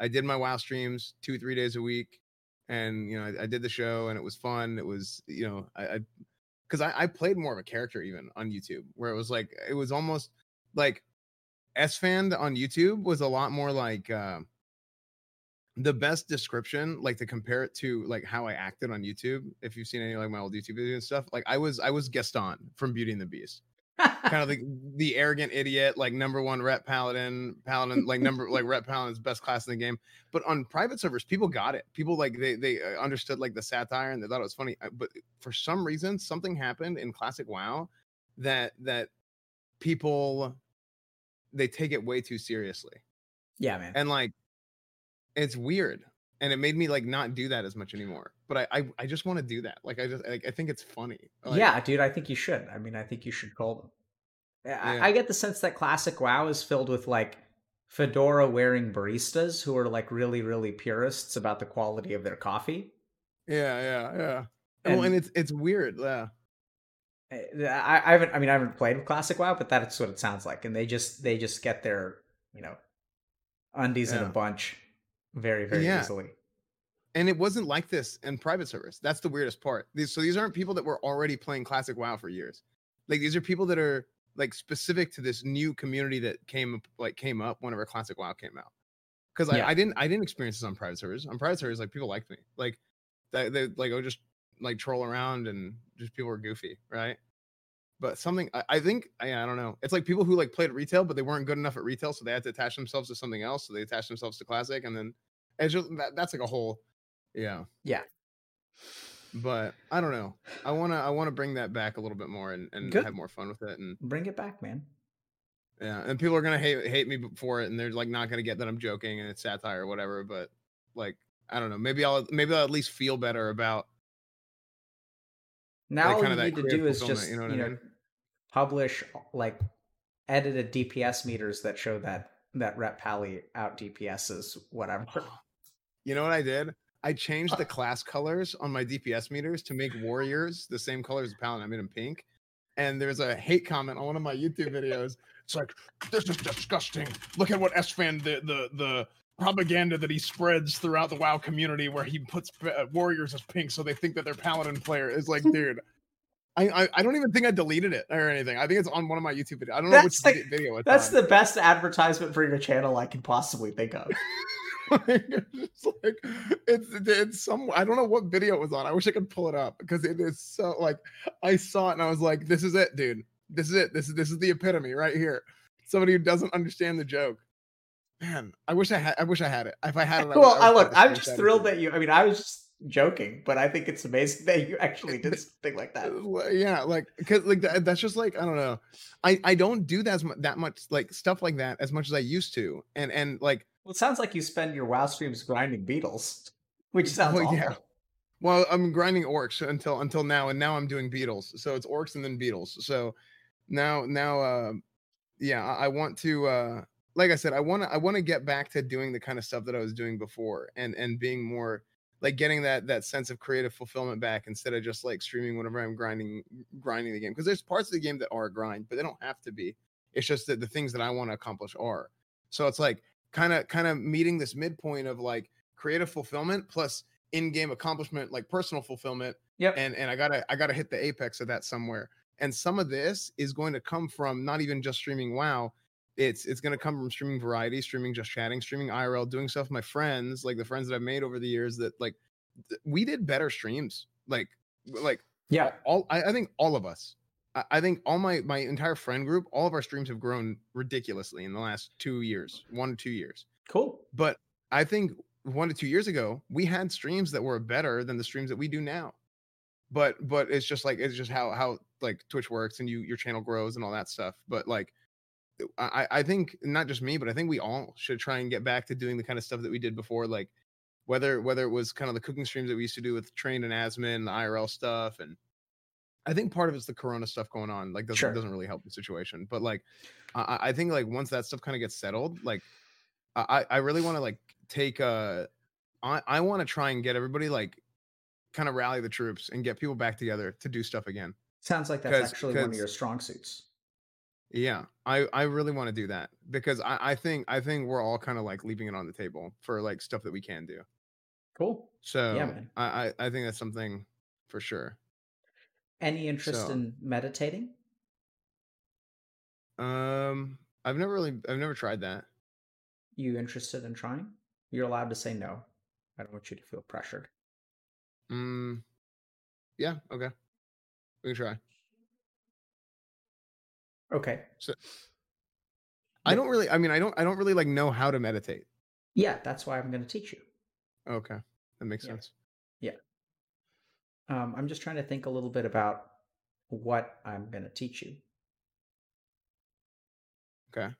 I did my WoW streams two three days a week, and you know I, I did the show and it was fun. It was you know I, I because I, I played more of a character even on YouTube where it was like it was almost like Esfand on YouTube was a lot more like uh, the best description like to compare it to like how I acted on YouTube. If you've seen any like my old YouTube videos and stuff, like I was I was Gaston from Beauty and the Beast kind of the the arrogant idiot, like number one ret paladin, paladin, like number like ret paladin's best class in the game. But on private servers, people got it. People like they they uh, understood like the satire and they thought it was funny. Uh, But for some reason, something happened in classic WoW that that people they take it way too seriously, yeah, man. and like it's weird. And it made me like not do that as much anymore. But I I, I just want to do that. Like I just like I think it's funny. Like, yeah, dude, I think you should. I mean, I think you should call them. I, Yeah. I get the sense that classic WoW is filled with like fedora wearing baristas who are like really, really purists about the quality of their coffee. Yeah, yeah, yeah. And, well, And- it's it's weird. Yeah. Eh, I, I haven't. I mean, I haven't played with classic WoW, but that's what it sounds like. And they just they just get their you know undies in a bunch very very Yeah. easily. And it wasn't like this in private servers. That's the weirdest part. These so these aren't people that were already playing classic WoW for years. Like these are people that are like specific to this new community that came up- like came up whenever classic WoW came out. Because Yeah. I, I didn't I didn't experience this on private servers. On private servers, like people liked me. Like they, they like I would just like troll around and just people were goofy, right? But something I, I think I, I don't know. It's like people who like played retail, but they weren't good enough at retail, so they had to attach themselves to something else. So they attached themselves to classic, and then it's just that, that's like a whole, yeah, Yeah. But I don't know. I wanna I wanna bring that back a little bit more and, and Good. have more fun with it. And Bring it back, man. yeah, and people are gonna hate hate me for it, and they're like not gonna get that I'm joking and it's satire or whatever. But like I don't know. Maybe I'll maybe I'll at least feel better about Now Like, all you need to do is just you know, you know know, I mean? publish like edited DPS meters that show that that ret pally out DPSs whatever. Oh, you know what I did? I changed the class colors on my DPS meters to make warriors the same color as paladin. I made them pink. And there's a hate comment on one of my YouTube videos. It's like, this is disgusting. Look at what Esfand the the the propaganda that he spreads throughout the WoW community, where he puts uh, warriors as pink, so they think that their paladin player is like, dude. I, I, I don't even think I deleted it or anything. I think it's on one of my YouTube videos. I don't know which That's like- video it's That's on. the best advertisement for your channel I can possibly think of. like, it's like it's it's some I don't know what video it was on. I wish I could pull it up because it is so like I saw it and I was like, this is it, dude. This is it. This is this is the epitome right here. Somebody who doesn't understand the joke. Man, I wish I had I wish I had it. If I had it, I would- well, I I look, I'm just thrilled that you. I mean, I was just joking, but I think it's amazing that you actually did something like that. Yeah like because like that, that's just like i don't know i i don't do that as mu- that much like stuff like that as much as i used to and and like Well, it sounds like you spend your WoW streams grinding beetles, which sounds Well, awful. yeah. Well, I'm grinding orcs until until now, and now I'm doing beetles. So it's orcs and then beetles. So now now uh, yeah, I, I want to uh, like I said, I want to I want to get back to doing the kind of stuff that I was doing before, and and being more like getting that that sense of creative fulfillment back instead of just like streaming whenever I'm grinding grinding the game. Because there's parts of the game that are a grind, but they don't have to be. It's just that the things that I want to accomplish are. So it's like kind of kind of meeting this midpoint of like creative fulfillment plus in-game accomplishment, like personal fulfillment. yeah And and I gotta I gotta hit the apex of that somewhere. And some of this is going to come from not even just streaming WoW. It's it's gonna come from streaming variety, streaming just chatting, streaming IRL, doing stuff with my friends, like the friends that I've made over the years that like th- we did better streams. Like like Yeah. all I, I think all of us I, think all my my entire friend group all of our streams have grown ridiculously in the last two years one to two years. Cool. but i think one to two years ago we had streams that were better than the streams that we do now. But but it's just like it's just how how like twitch works and you your channel grows and all that stuff. But like uh, i i think not just me but i think we all should try and get back to doing the kind of stuff that we did before like whether whether it was kind of the cooking streams that we used to do with train and Asmon the irl stuff and i think part of it's the corona stuff going on like doesn't, Sure. doesn't really help the situation but like i I- think like once that stuff kind of gets settled like i i really want to like take uh i i want to try and get everybody like kind of rally the troops and get people back together to do stuff again Sounds like that's 'Cause- actually one of 'cause- your strong suits. yeah i i really want to do that because i i think i think we're all kind of like leaving it on the table for like stuff that we can do Cool. so yeah, man. I, I i think that's something for sure Any interest So- in meditating? um i've never really i've never tried that You interested in trying? You're allowed to say no. I don't want you to feel pressured. mm, yeah okay we can try Okay. So i don't really i mean i don't i don't really like know how to meditate Yeah, that's why I'm going to teach you. okay that makes Yeah. sense Um, I'm just trying to think a little bit about what I'm going to teach you. okay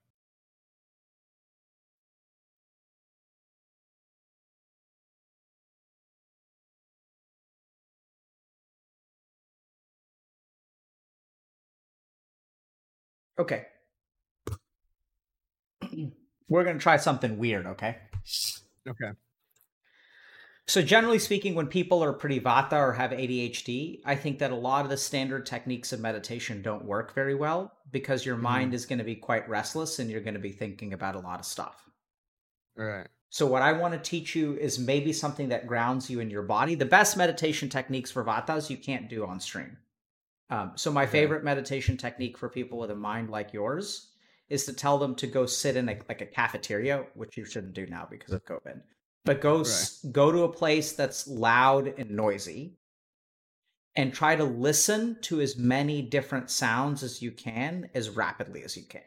Okay. We're going to try something weird, okay? okay So, generally speaking, when people are pretty vata or have ADHD, I think that a lot of the standard techniques of meditation don't work very well because your Mhm. mind is going to be quite restless and you're going to be thinking about a lot of stuff. Right. So, what I want to teach you is maybe something that grounds you in your body. The best meditation techniques for vatas you can't do on stream. Um, so, my favorite meditation technique for people with a mind like yours is to tell them to go sit in a, like a cafeteria, which you shouldn't do now because of COVID. But go s go to a place that's loud and noisy, and try to listen to as many different sounds as you can as rapidly as you can.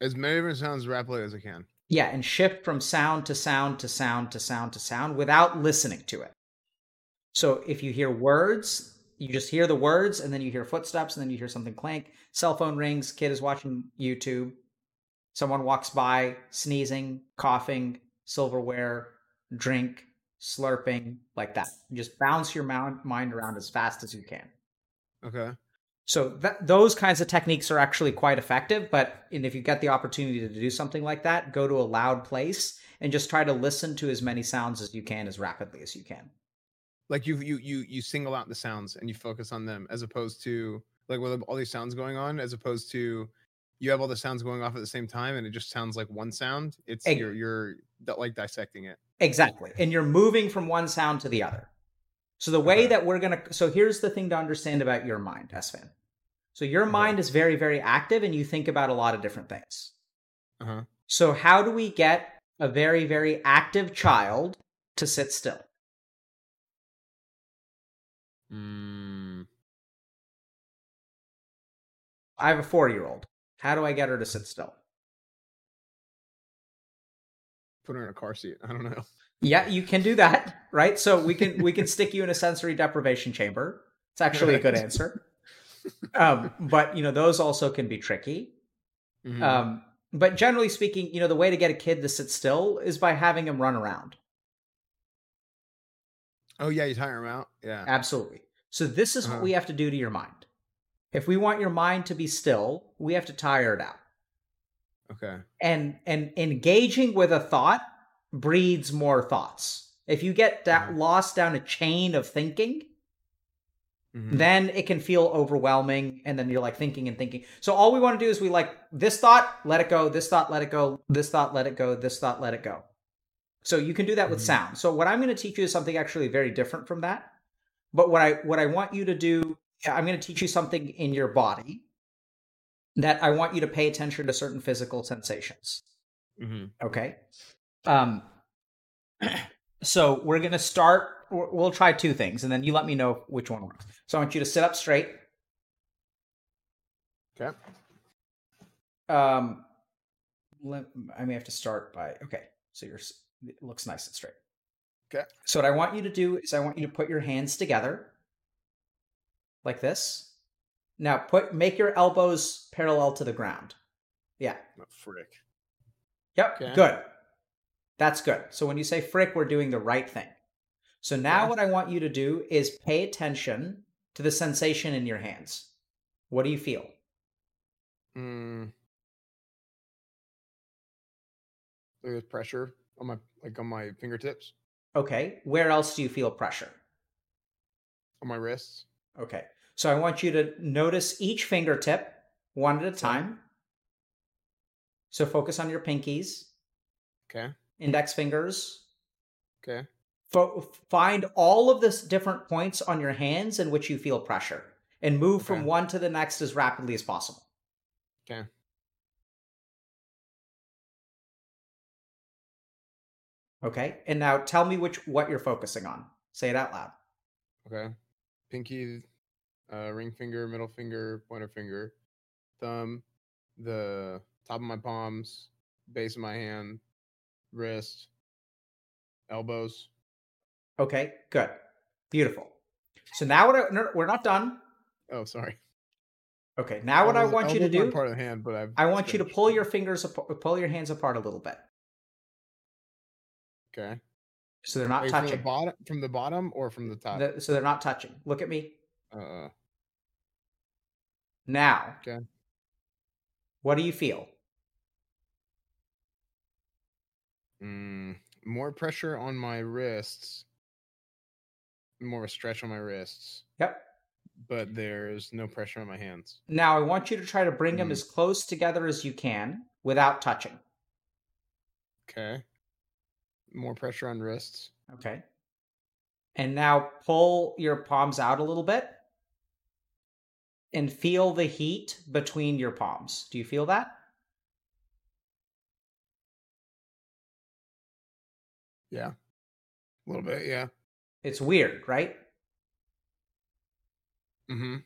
as many different sounds as rapidly as i can Yeah, and shift from sound to sound to sound to sound to sound without listening to it. So if you hear words, you just hear the words, and then you hear footsteps, and then you hear something clank. Cell phone rings, kid is watching YouTube. Someone walks by, sneezing, coughing, silverware, drink, slurping, like that. You just bounce your mind around as fast as you can. okay So that, those kinds of techniques are actually quite effective. But and if you get the opportunity to do something like that, go to a loud place and just try to listen to as many sounds as you can as rapidly as you can. like you you you you single out the sounds and you focus on them as opposed to like with all these sounds going on as opposed to you have all the sounds going off at the same time and it just sounds like one sound it's you're you're like dissecting it Exactly. And you're moving from one sound to the other. So the way Okay. that we're going to so here's the thing to understand about your mind, Esfand. So your Okay. mind is very very active and you think about a lot of different things. uh-huh So how do we get a very very active child to sit still? mm, I have a 4-year-old. How do I get her to sit still? put her in a car seat i don't know Yeah, you can do that, right? So we can we can stick you in a sensory deprivation chamber. It's actually a good answer. Um, but you know, those also can be tricky. Mhm. Um, but generally speaking, you know, the way to get a kid to sit still is by having him run around. oh yeah you tire him out yeah Absolutely. So this is what Uh-huh. we have to do to your mind. If we want your mind to be still, we have to tire it out. okay And and engaging with a thought breeds more thoughts. If you get da- Uh-huh. lost down a chain of thinking, Mhm. then it can feel overwhelming and then you're like thinking and thinking so all we want to do is we like this thought let it go this thought let it go this thought let it go this thought let it go so you can do that with Mhm. sound so what i'm going to teach you is something actually very different from that but what i what i want you to do i'm going to teach you something in your body that i want you to pay attention to certain physical sensations Mhm. Okay. Um so we're going to start we'll we'll try two things and then you let me know which one works. So I want you to sit up straight. Okay. Um let, I may have to start by okay. So you're it looks nice and straight. Okay. So what I want you to do is I want you to put your hands together like this. Now put make your elbows parallel to the ground. Yeah. Oh, frick. Yep. Okay. Good. That's good. So when you say frick, we're doing the right thing. So now Okay. what I want you to do is pay attention to the sensation in your hands. What do you feel? Mm. There's pressure on my like on my fingertips, Okay. Where else do you feel pressure? on my wrists. Okay. So I want you to notice each fingertip one at a time. So focus on your pinkies, Okay. index fingers. Okay. Fo- find all of the different points on your hands in which you feel pressure and move from one to the next as rapidly as possible. Okay. Okay. And now tell me which what you're focusing on. Say it out loud. Okay. Pinky, uh, ring finger, middle finger, pointer finger, thumb, the top of my palms, base of my hand, wrist, elbows. Okay. Good. Beautiful. So now what I, no, we're not done. Oh, sorry. Okay. Now what I want you to do, part of the hand, but I've I want you to pull your fingers, apart, pull your hands apart a little bit, Okay. so they're not Wait, from the touching. bottom, from the bottom, or from the top? The- so they're not touching. Look at me Uh, now. Okay. What do you feel? mm, more pressure on my wrists. More of a stretch on my wrists, Yep. but there's no pressure on my hands. Now I want you to try to bring them Mhm. as close together as you can without touching. Okay. More pressure on wrists. Okay. And now pull your palms out a little bit and feel the heat between your palms. Do you feel that? Yeah. A little bit, yeah. It's weird, right? Mm-hmm.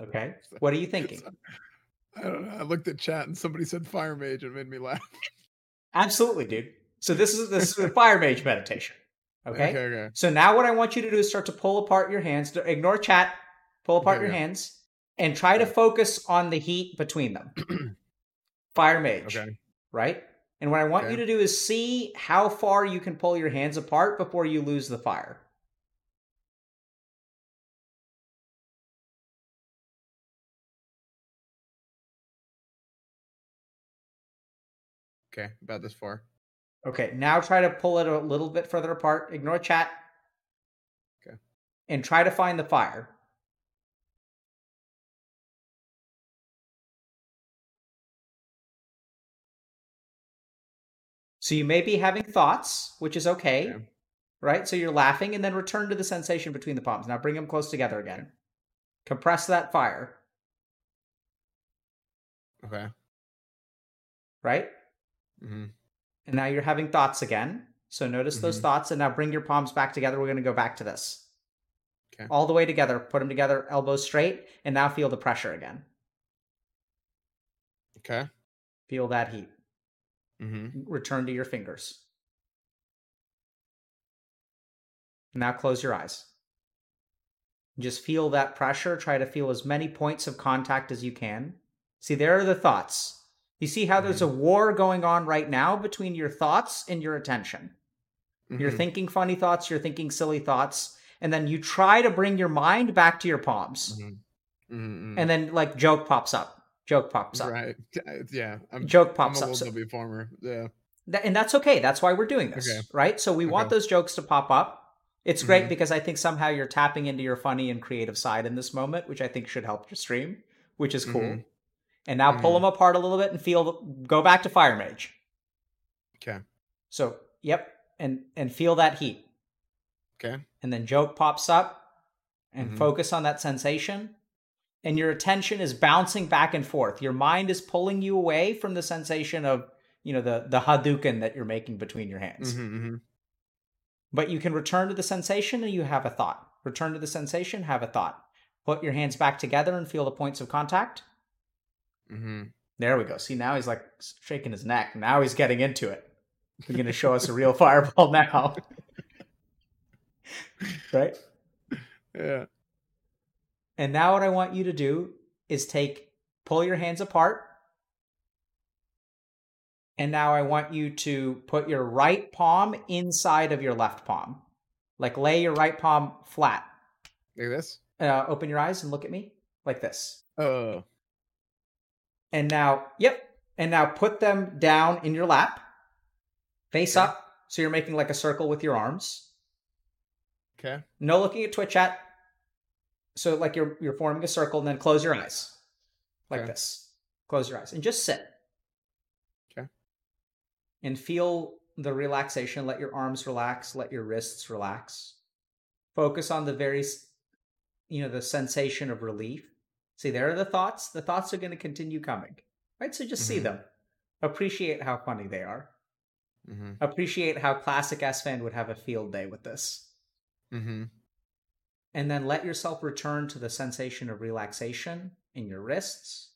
Okay. What are you thinking? I don't know. I looked at chat and somebody said fire mage and made me laugh. Absolutely, dude. So this is this is a fire mage meditation. Okay? Okay, okay. So now what I want you to do is start to pull apart your hands. Ignore chat. Pull apart Okay, your yeah. hands and try to focus on the heat between them. fire mage. Okay. right? And what I want you to do is see how far you can pull your hands apart before you lose the fire. Okay. About this far. Okay, now try to pull it a little bit further apart. Ignore chat. Okay. And try to find the fire. So you may be having thoughts, which is okay, Okay. right? So you're laughing and then return to the sensation between the palms. Now bring them close together again. Compress that fire, Okay. right? Mm-hmm. And now you're having thoughts again. So notice those Mhm. thoughts and now bring your palms back together. We're going to go back to this. Okay. All the way together. Put them together, elbows straight, and now feel the pressure again. Okay. Feel that heat. Mm-hmm. Return to your fingers. Now close your eyes. Just feel that pressure. Try to feel as many points of contact as you can. See, there are the thoughts. You see how there's a war going on right now between your thoughts and your attention. You're Mhm. thinking funny thoughts, you're thinking silly thoughts, and then you try to bring your mind back to your palms. Mhm. Mhm, And then like joke pops up. Joke pops up. Right. Yeah. I'm, Joke I'm pops a up. So. Yeah. And that's okay. That's why we're doing this, Okay. right? So we want those jokes to pop up. It's great Mhm. because I think somehow you're tapping into your funny and creative side in this moment, which I think should help your stream, which is cool. And now pull Mhm. them apart a little bit and feel. Go back to Fire Mage. Okay. So yep, and and feel that heat, Okay. and then joke pops up, and Mhm. focus on that sensation, and your attention is bouncing back and forth. Your mind is pulling you away from the sensation of you know the the Hadouken that you're making between your hands. hmm But you can return to the sensation and you have a thought. Return to the sensation, have a thought. Put your hands back together and feel the points of contact. Hmm There we go. See, now he's like shaking his neck. Now he's getting into it. He's going to show us a real fireball now. right? Yeah. And now what I want you to do is take, pull your hands apart. And now I want you to put your right palm inside of your left palm. Like lay your right palm flat. Like this. Uh, open your eyes and look at me like this. Oh. And now, yep. And now put them down in your lap, face Okay. up. So you're making like a circle with your arms. Okay. No looking at Twitch chat. So like you're you're forming a circle, and then close your eyes, like Okay. this. Close your eyes and just sit. Okay. And feel the relaxation. Let your arms relax. Let your wrists relax. Focus on the very, you know, the sensation of relief. See, there are the thoughts. The thoughts are going to continue coming, right? So just see Mhm. them. Appreciate how funny they are. hmm Appreciate how classic Esfand would have a field day with this. hmm and then let yourself return to the sensation of relaxation in your wrists,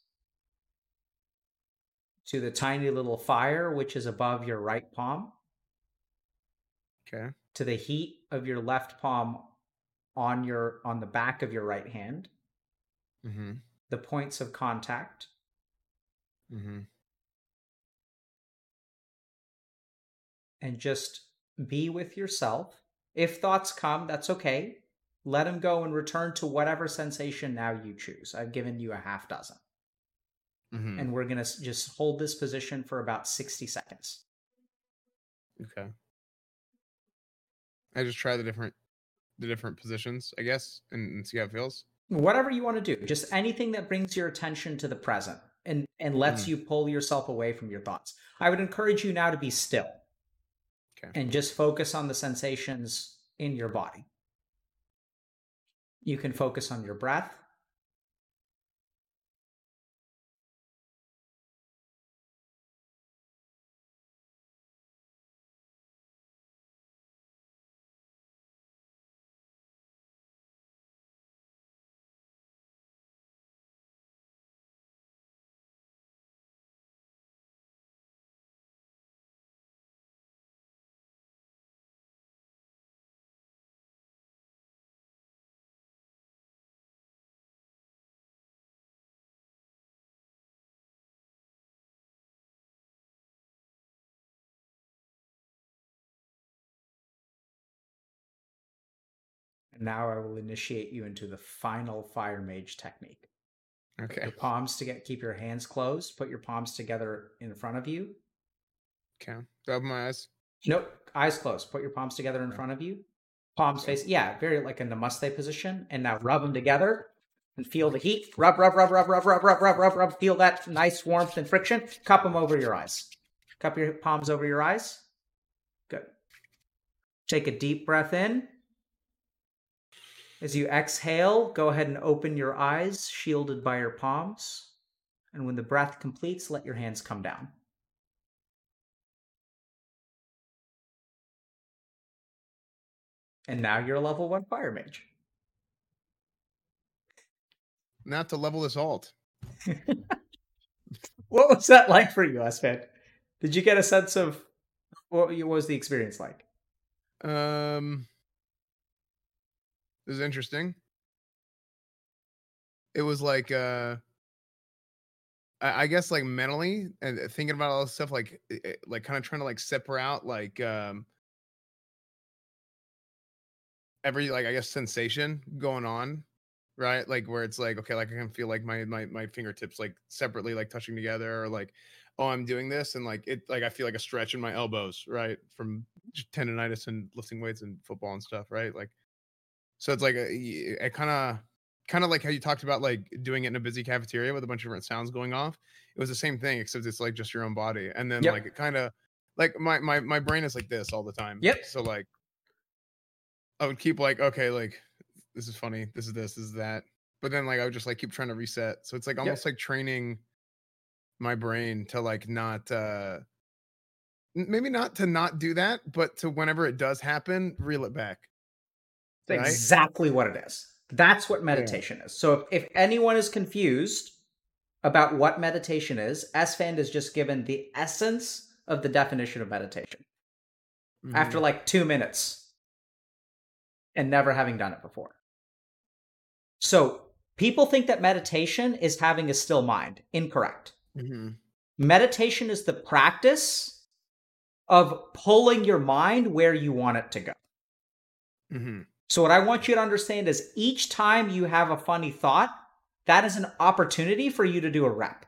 to the tiny little fire which is above your right palm, Okay. to the heat of your left palm on your on the back of your right hand, hmm the points of contact, Mm-hmm. and just be with yourself. If thoughts come, that's okay. Let them go and return to whatever sensation now you choose. I've given you a half dozen. hmm and we're going to just hold this position for about 60 seconds. Okay. I just try the different the different positions, I guess, and, and see how it feels. Whatever you want to do, just anything that brings your attention to the present and and lets Mhm. you pull yourself away from your thoughts. I would encourage you now to be still. Okay. And just focus on the sensations in your body. You can focus on your breath. And now I will initiate you into the final fire mage technique. Okay. Your palms to get keep your hands closed, put your palms together in front of you. Okay. Do I open my eyes? Nope, eyes closed. Put your palms together in Okay. front of you. Palms face, yeah, very like in a namaste position. And now rub them together and feel the heat. Rub, rub, rub, rub, rub, rub, rub, rub, rub, rub. Feel that nice warmth and friction. Cup them over your eyes. Cup your palms over your eyes. Good. Take a deep breath in. As you exhale, go ahead and open your eyes, shielded by your palms. And when the breath completes, let your hands come down. And now you're a level one fire mage. Not to level this alt. What was that like for you, Esfand? Did you get a sense of what what was the experience like? Um, this is interesting. It was like, uh, I, guess, like mentally and thinking about all this stuff, like, like kind of trying to like separate out, like, um, every like I guess sensation going on, right? Like where it's like, okay, like I can feel like my my my fingertips like separately, like touching together, or like, oh, I'm doing this, and like it, like I feel like a stretch in my elbows, right, from tendonitis and lifting weights and football and stuff, right? Like, so it's like a, I kind of, kind of like how you talked about like doing it in a busy cafeteria with a bunch of different sounds going off. It was the same thing, except it's like just your own body, and then Yep. like it kind of, like my my my brain is like this all the time. Yep. So like, I would keep like, okay, like this is funny, this is this, this is that, but then like I would just like keep trying to reset. So it's like almost like training my brain to like not uh maybe not to not do that, but to whenever it does happen, reel it back. Right? exactly what it is. That's what meditation is. So if, if anyone is confused about what meditation is, Esfand is just given the essence of the definition of meditation after Mhm. like two minutes and never having done it before. So people think that meditation is having a still mind. Incorrect. Mhm. Meditation is the practice of pulling your mind where you want it to go. Mhm. So, what I want you to understand is each time you have a funny thought, that is an opportunity for you to do a rep.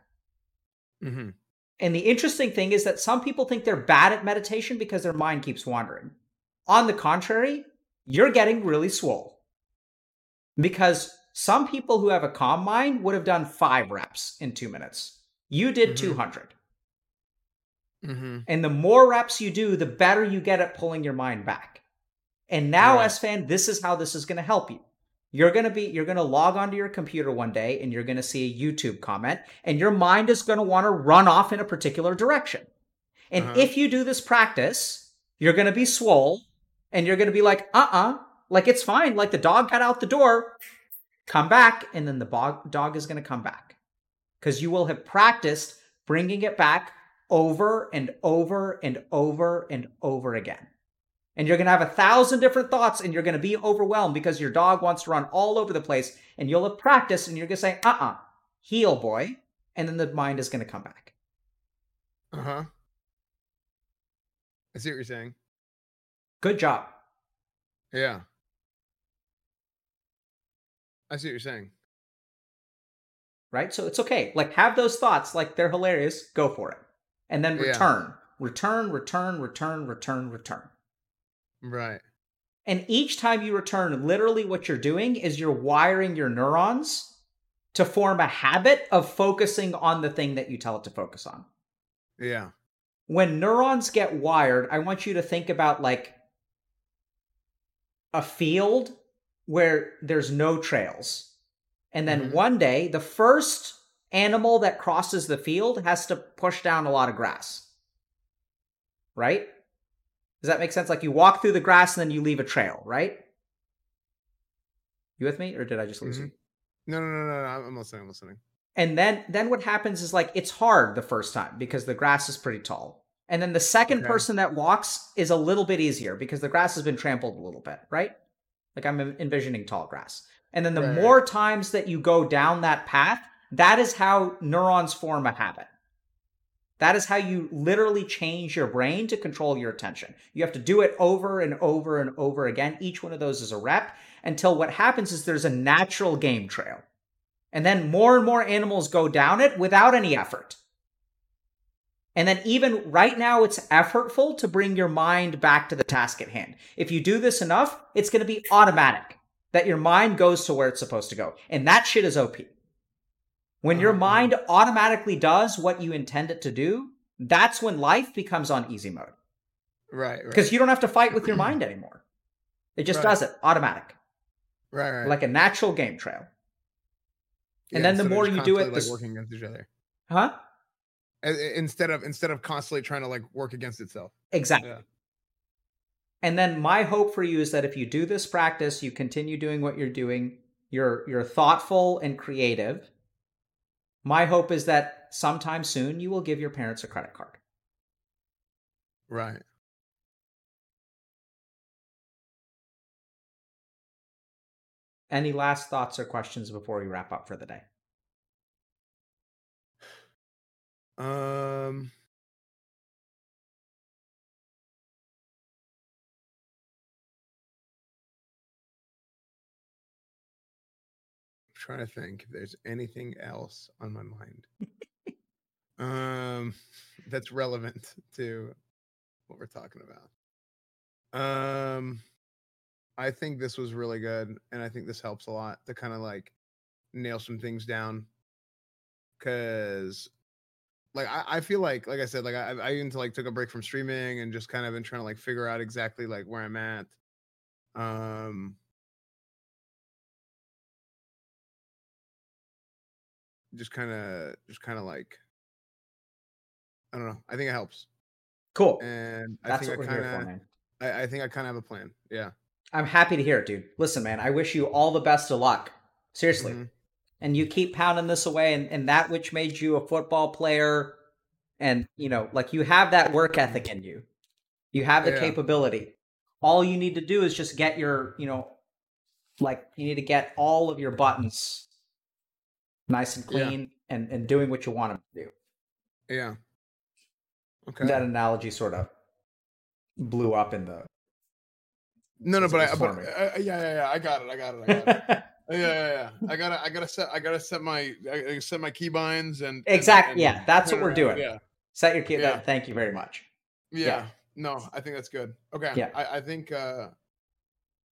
Mhm. And the interesting thing is that some people think they're bad at meditation because their mind keeps wandering. On the contrary, you're getting really swole. Because some people who have a calm mind would have done five reps in two minutes. You did Mhm. 200. Mhm. And the more reps you do, the better you get at pulling your mind back. And now, Right. Fan, this is how this is going to help you. You're going to be, you're going to log onto your computer one day and you're going to see a YouTube comment and your mind is going to want to run off in a particular direction. And Uh-huh. if you do this practice, you're going to be swole and you're going to be like, uh uh like it's fine. Like the dog got out the door, come back. And then the bog- dog is going to come back because you will have practiced bringing it back over and over and over and over again. And you're going to have a thousand different thoughts and you're going to be overwhelmed because your dog wants to run all over the place and you'll have practiced and you're going to say, uh uh heel boy. And then the mind is going to come back. Uh-huh. I see what you're saying. Good job. Yeah. I see what you're saying. Right? So it's okay. Like, have those thoughts. Like, they're hilarious. Go for it. And then Yeah. return. Return, return, return, return, return. Right. And each time you return, literally what you're doing is you're wiring your neurons to form a habit of focusing on the thing that you tell it to focus on. Yeah. When neurons get wired, I want you to think about like a field where there's no trails. And then Mhm. one day, the first animal that crosses the field has to push down a lot of grass. Right? Does that make sense? Like you walk through the grass and then you leave a trail, right? You with me? Or did I just lose mm-hmm. you? No, no, no, no, no. I'm- I'm listening. I'm listening. And then then what happens is like it's hard the first time because the grass is pretty tall. And then the second Okay. person that walks is a little bit easier because the grass has been trampled a little bit, right? Like I'm envisioning tall grass. And then the Right. more times that you go down that path, that is how neurons form a habit. That is how you literally change your brain to control your attention. You have to do it over and over and over again. Each one of those is a rep until what happens is there's a natural game trail. And then more and more animals go down it without any effort. And then, even right now, it's effortful to bring your mind back to the task at hand. If you do this enough, it's going to be automatic that your mind goes to where it's supposed to go. And that shit is OP. When your Uh-huh. mind automatically does what you intend it to do, that's when life becomes on easy mode. Right. Right. Because you don't have to fight with your mind anymore. It just Right. does it automatic, right. Right. like a natural game trail. and Yeah, then the more you do it, constantly, the s- like working against each other. Huh? Uh, Instead of instead of constantly trying to like work against itself. Exactly. Yeah. And then my hope for you is that if you do this practice, you continue doing what you're doing, you're you're thoughtful and creative. My hope is that sometime soon you will give your parents a credit card. Right. Any last thoughts or questions before we wrap up for the day? Um. Trying to think if there's anything else on my mind. Um, that's relevant to what we're talking about. Um, I think this was really good, and I think this helps a lot to kind of like nail some things down. Cause, like, I, I feel like, like I said, like I, I even like took a break from streaming and just kind of been trying to like figure out exactly like where I'm at. Um, just kind of, just kind of like, I don't know. I think it helps, Cool. and I That's think what I we're kind of. I, I think I kind of have a plan. Yeah. I'm happy to hear it, dude. Listen, man, I wish you all the best of luck. Seriously. Mhm. And you keep pounding this away and, and that which made you a football player and you know, like you have that work ethic in you. You have the Yeah. capability. All you need to do is just get your, you know, like you need to get all of your buttons nice and Yeah. clean and, and doing what you want them to do. Yeah. Okay. That analogy sort of blew up in the no, no, but I, but uh, yeah, yeah, yeah. I got it. I got it. I got it. yeah, yeah, yeah. I gotta, I gotta set, I gotta set my, I gotta set my keybinds and and- Exact- and yeah, that's what we're doing. Yeah, set your key. Yeah. Thank you very much. yeah. Yeah. No, I think that's good. Okay. Yeah. I, I think, uh,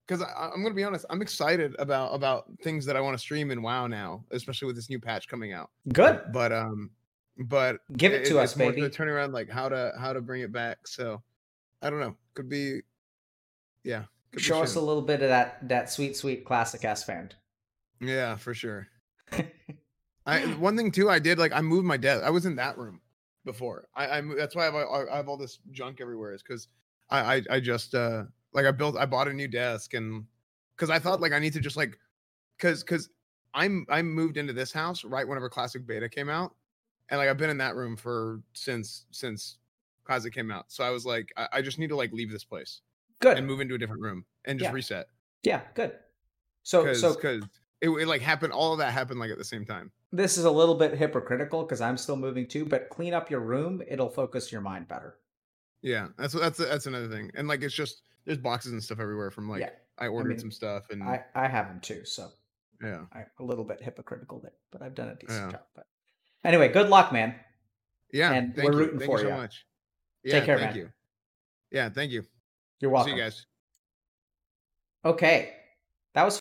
because I'm gonna be honest, I'm excited about about things that I want to stream in WoW now, especially with this new patch coming out. Good. But um, but Give it to us, more baby. to turn around like how to how to bring it back. So I don't know. Could be, yeah. Could be Show us a little bit of that that sweet, sweet classic Esfand. Yeah, for sure. I one thing too, I did like I moved my desk. I was in that room before. I, I that's why I have, I have all this junk everywhere. Is because I, I I just uh like I built I bought a new desk and because I thought like I need to just like because because I'm I moved into this house right whenever Classic Beta came out, and like I've been in that room for since since Classic came out. So I was like I, I just need to like leave this place Good. and move into a different room and just Yeah. reset yeah, good. So because so because it, it like happened all of that happened like at the same time. this is a little bit hypocritical because I'm still moving too, but clean up your room, it'll focus your mind better. Yeah, that's that's that's another thing. And like it's just there's boxes and stuff everywhere from like yeah. I ordered mean, some stuff and I, I have them too, so yeah. a little bit hypocritical there, but I've done a decent Yeah. job. But anyway, good luck, man. Yeah, And thank we're you. rooting thank for you so much. Take Yeah, care, thank man. you. Yeah, thank you. You're See welcome. you guys. Okay. That was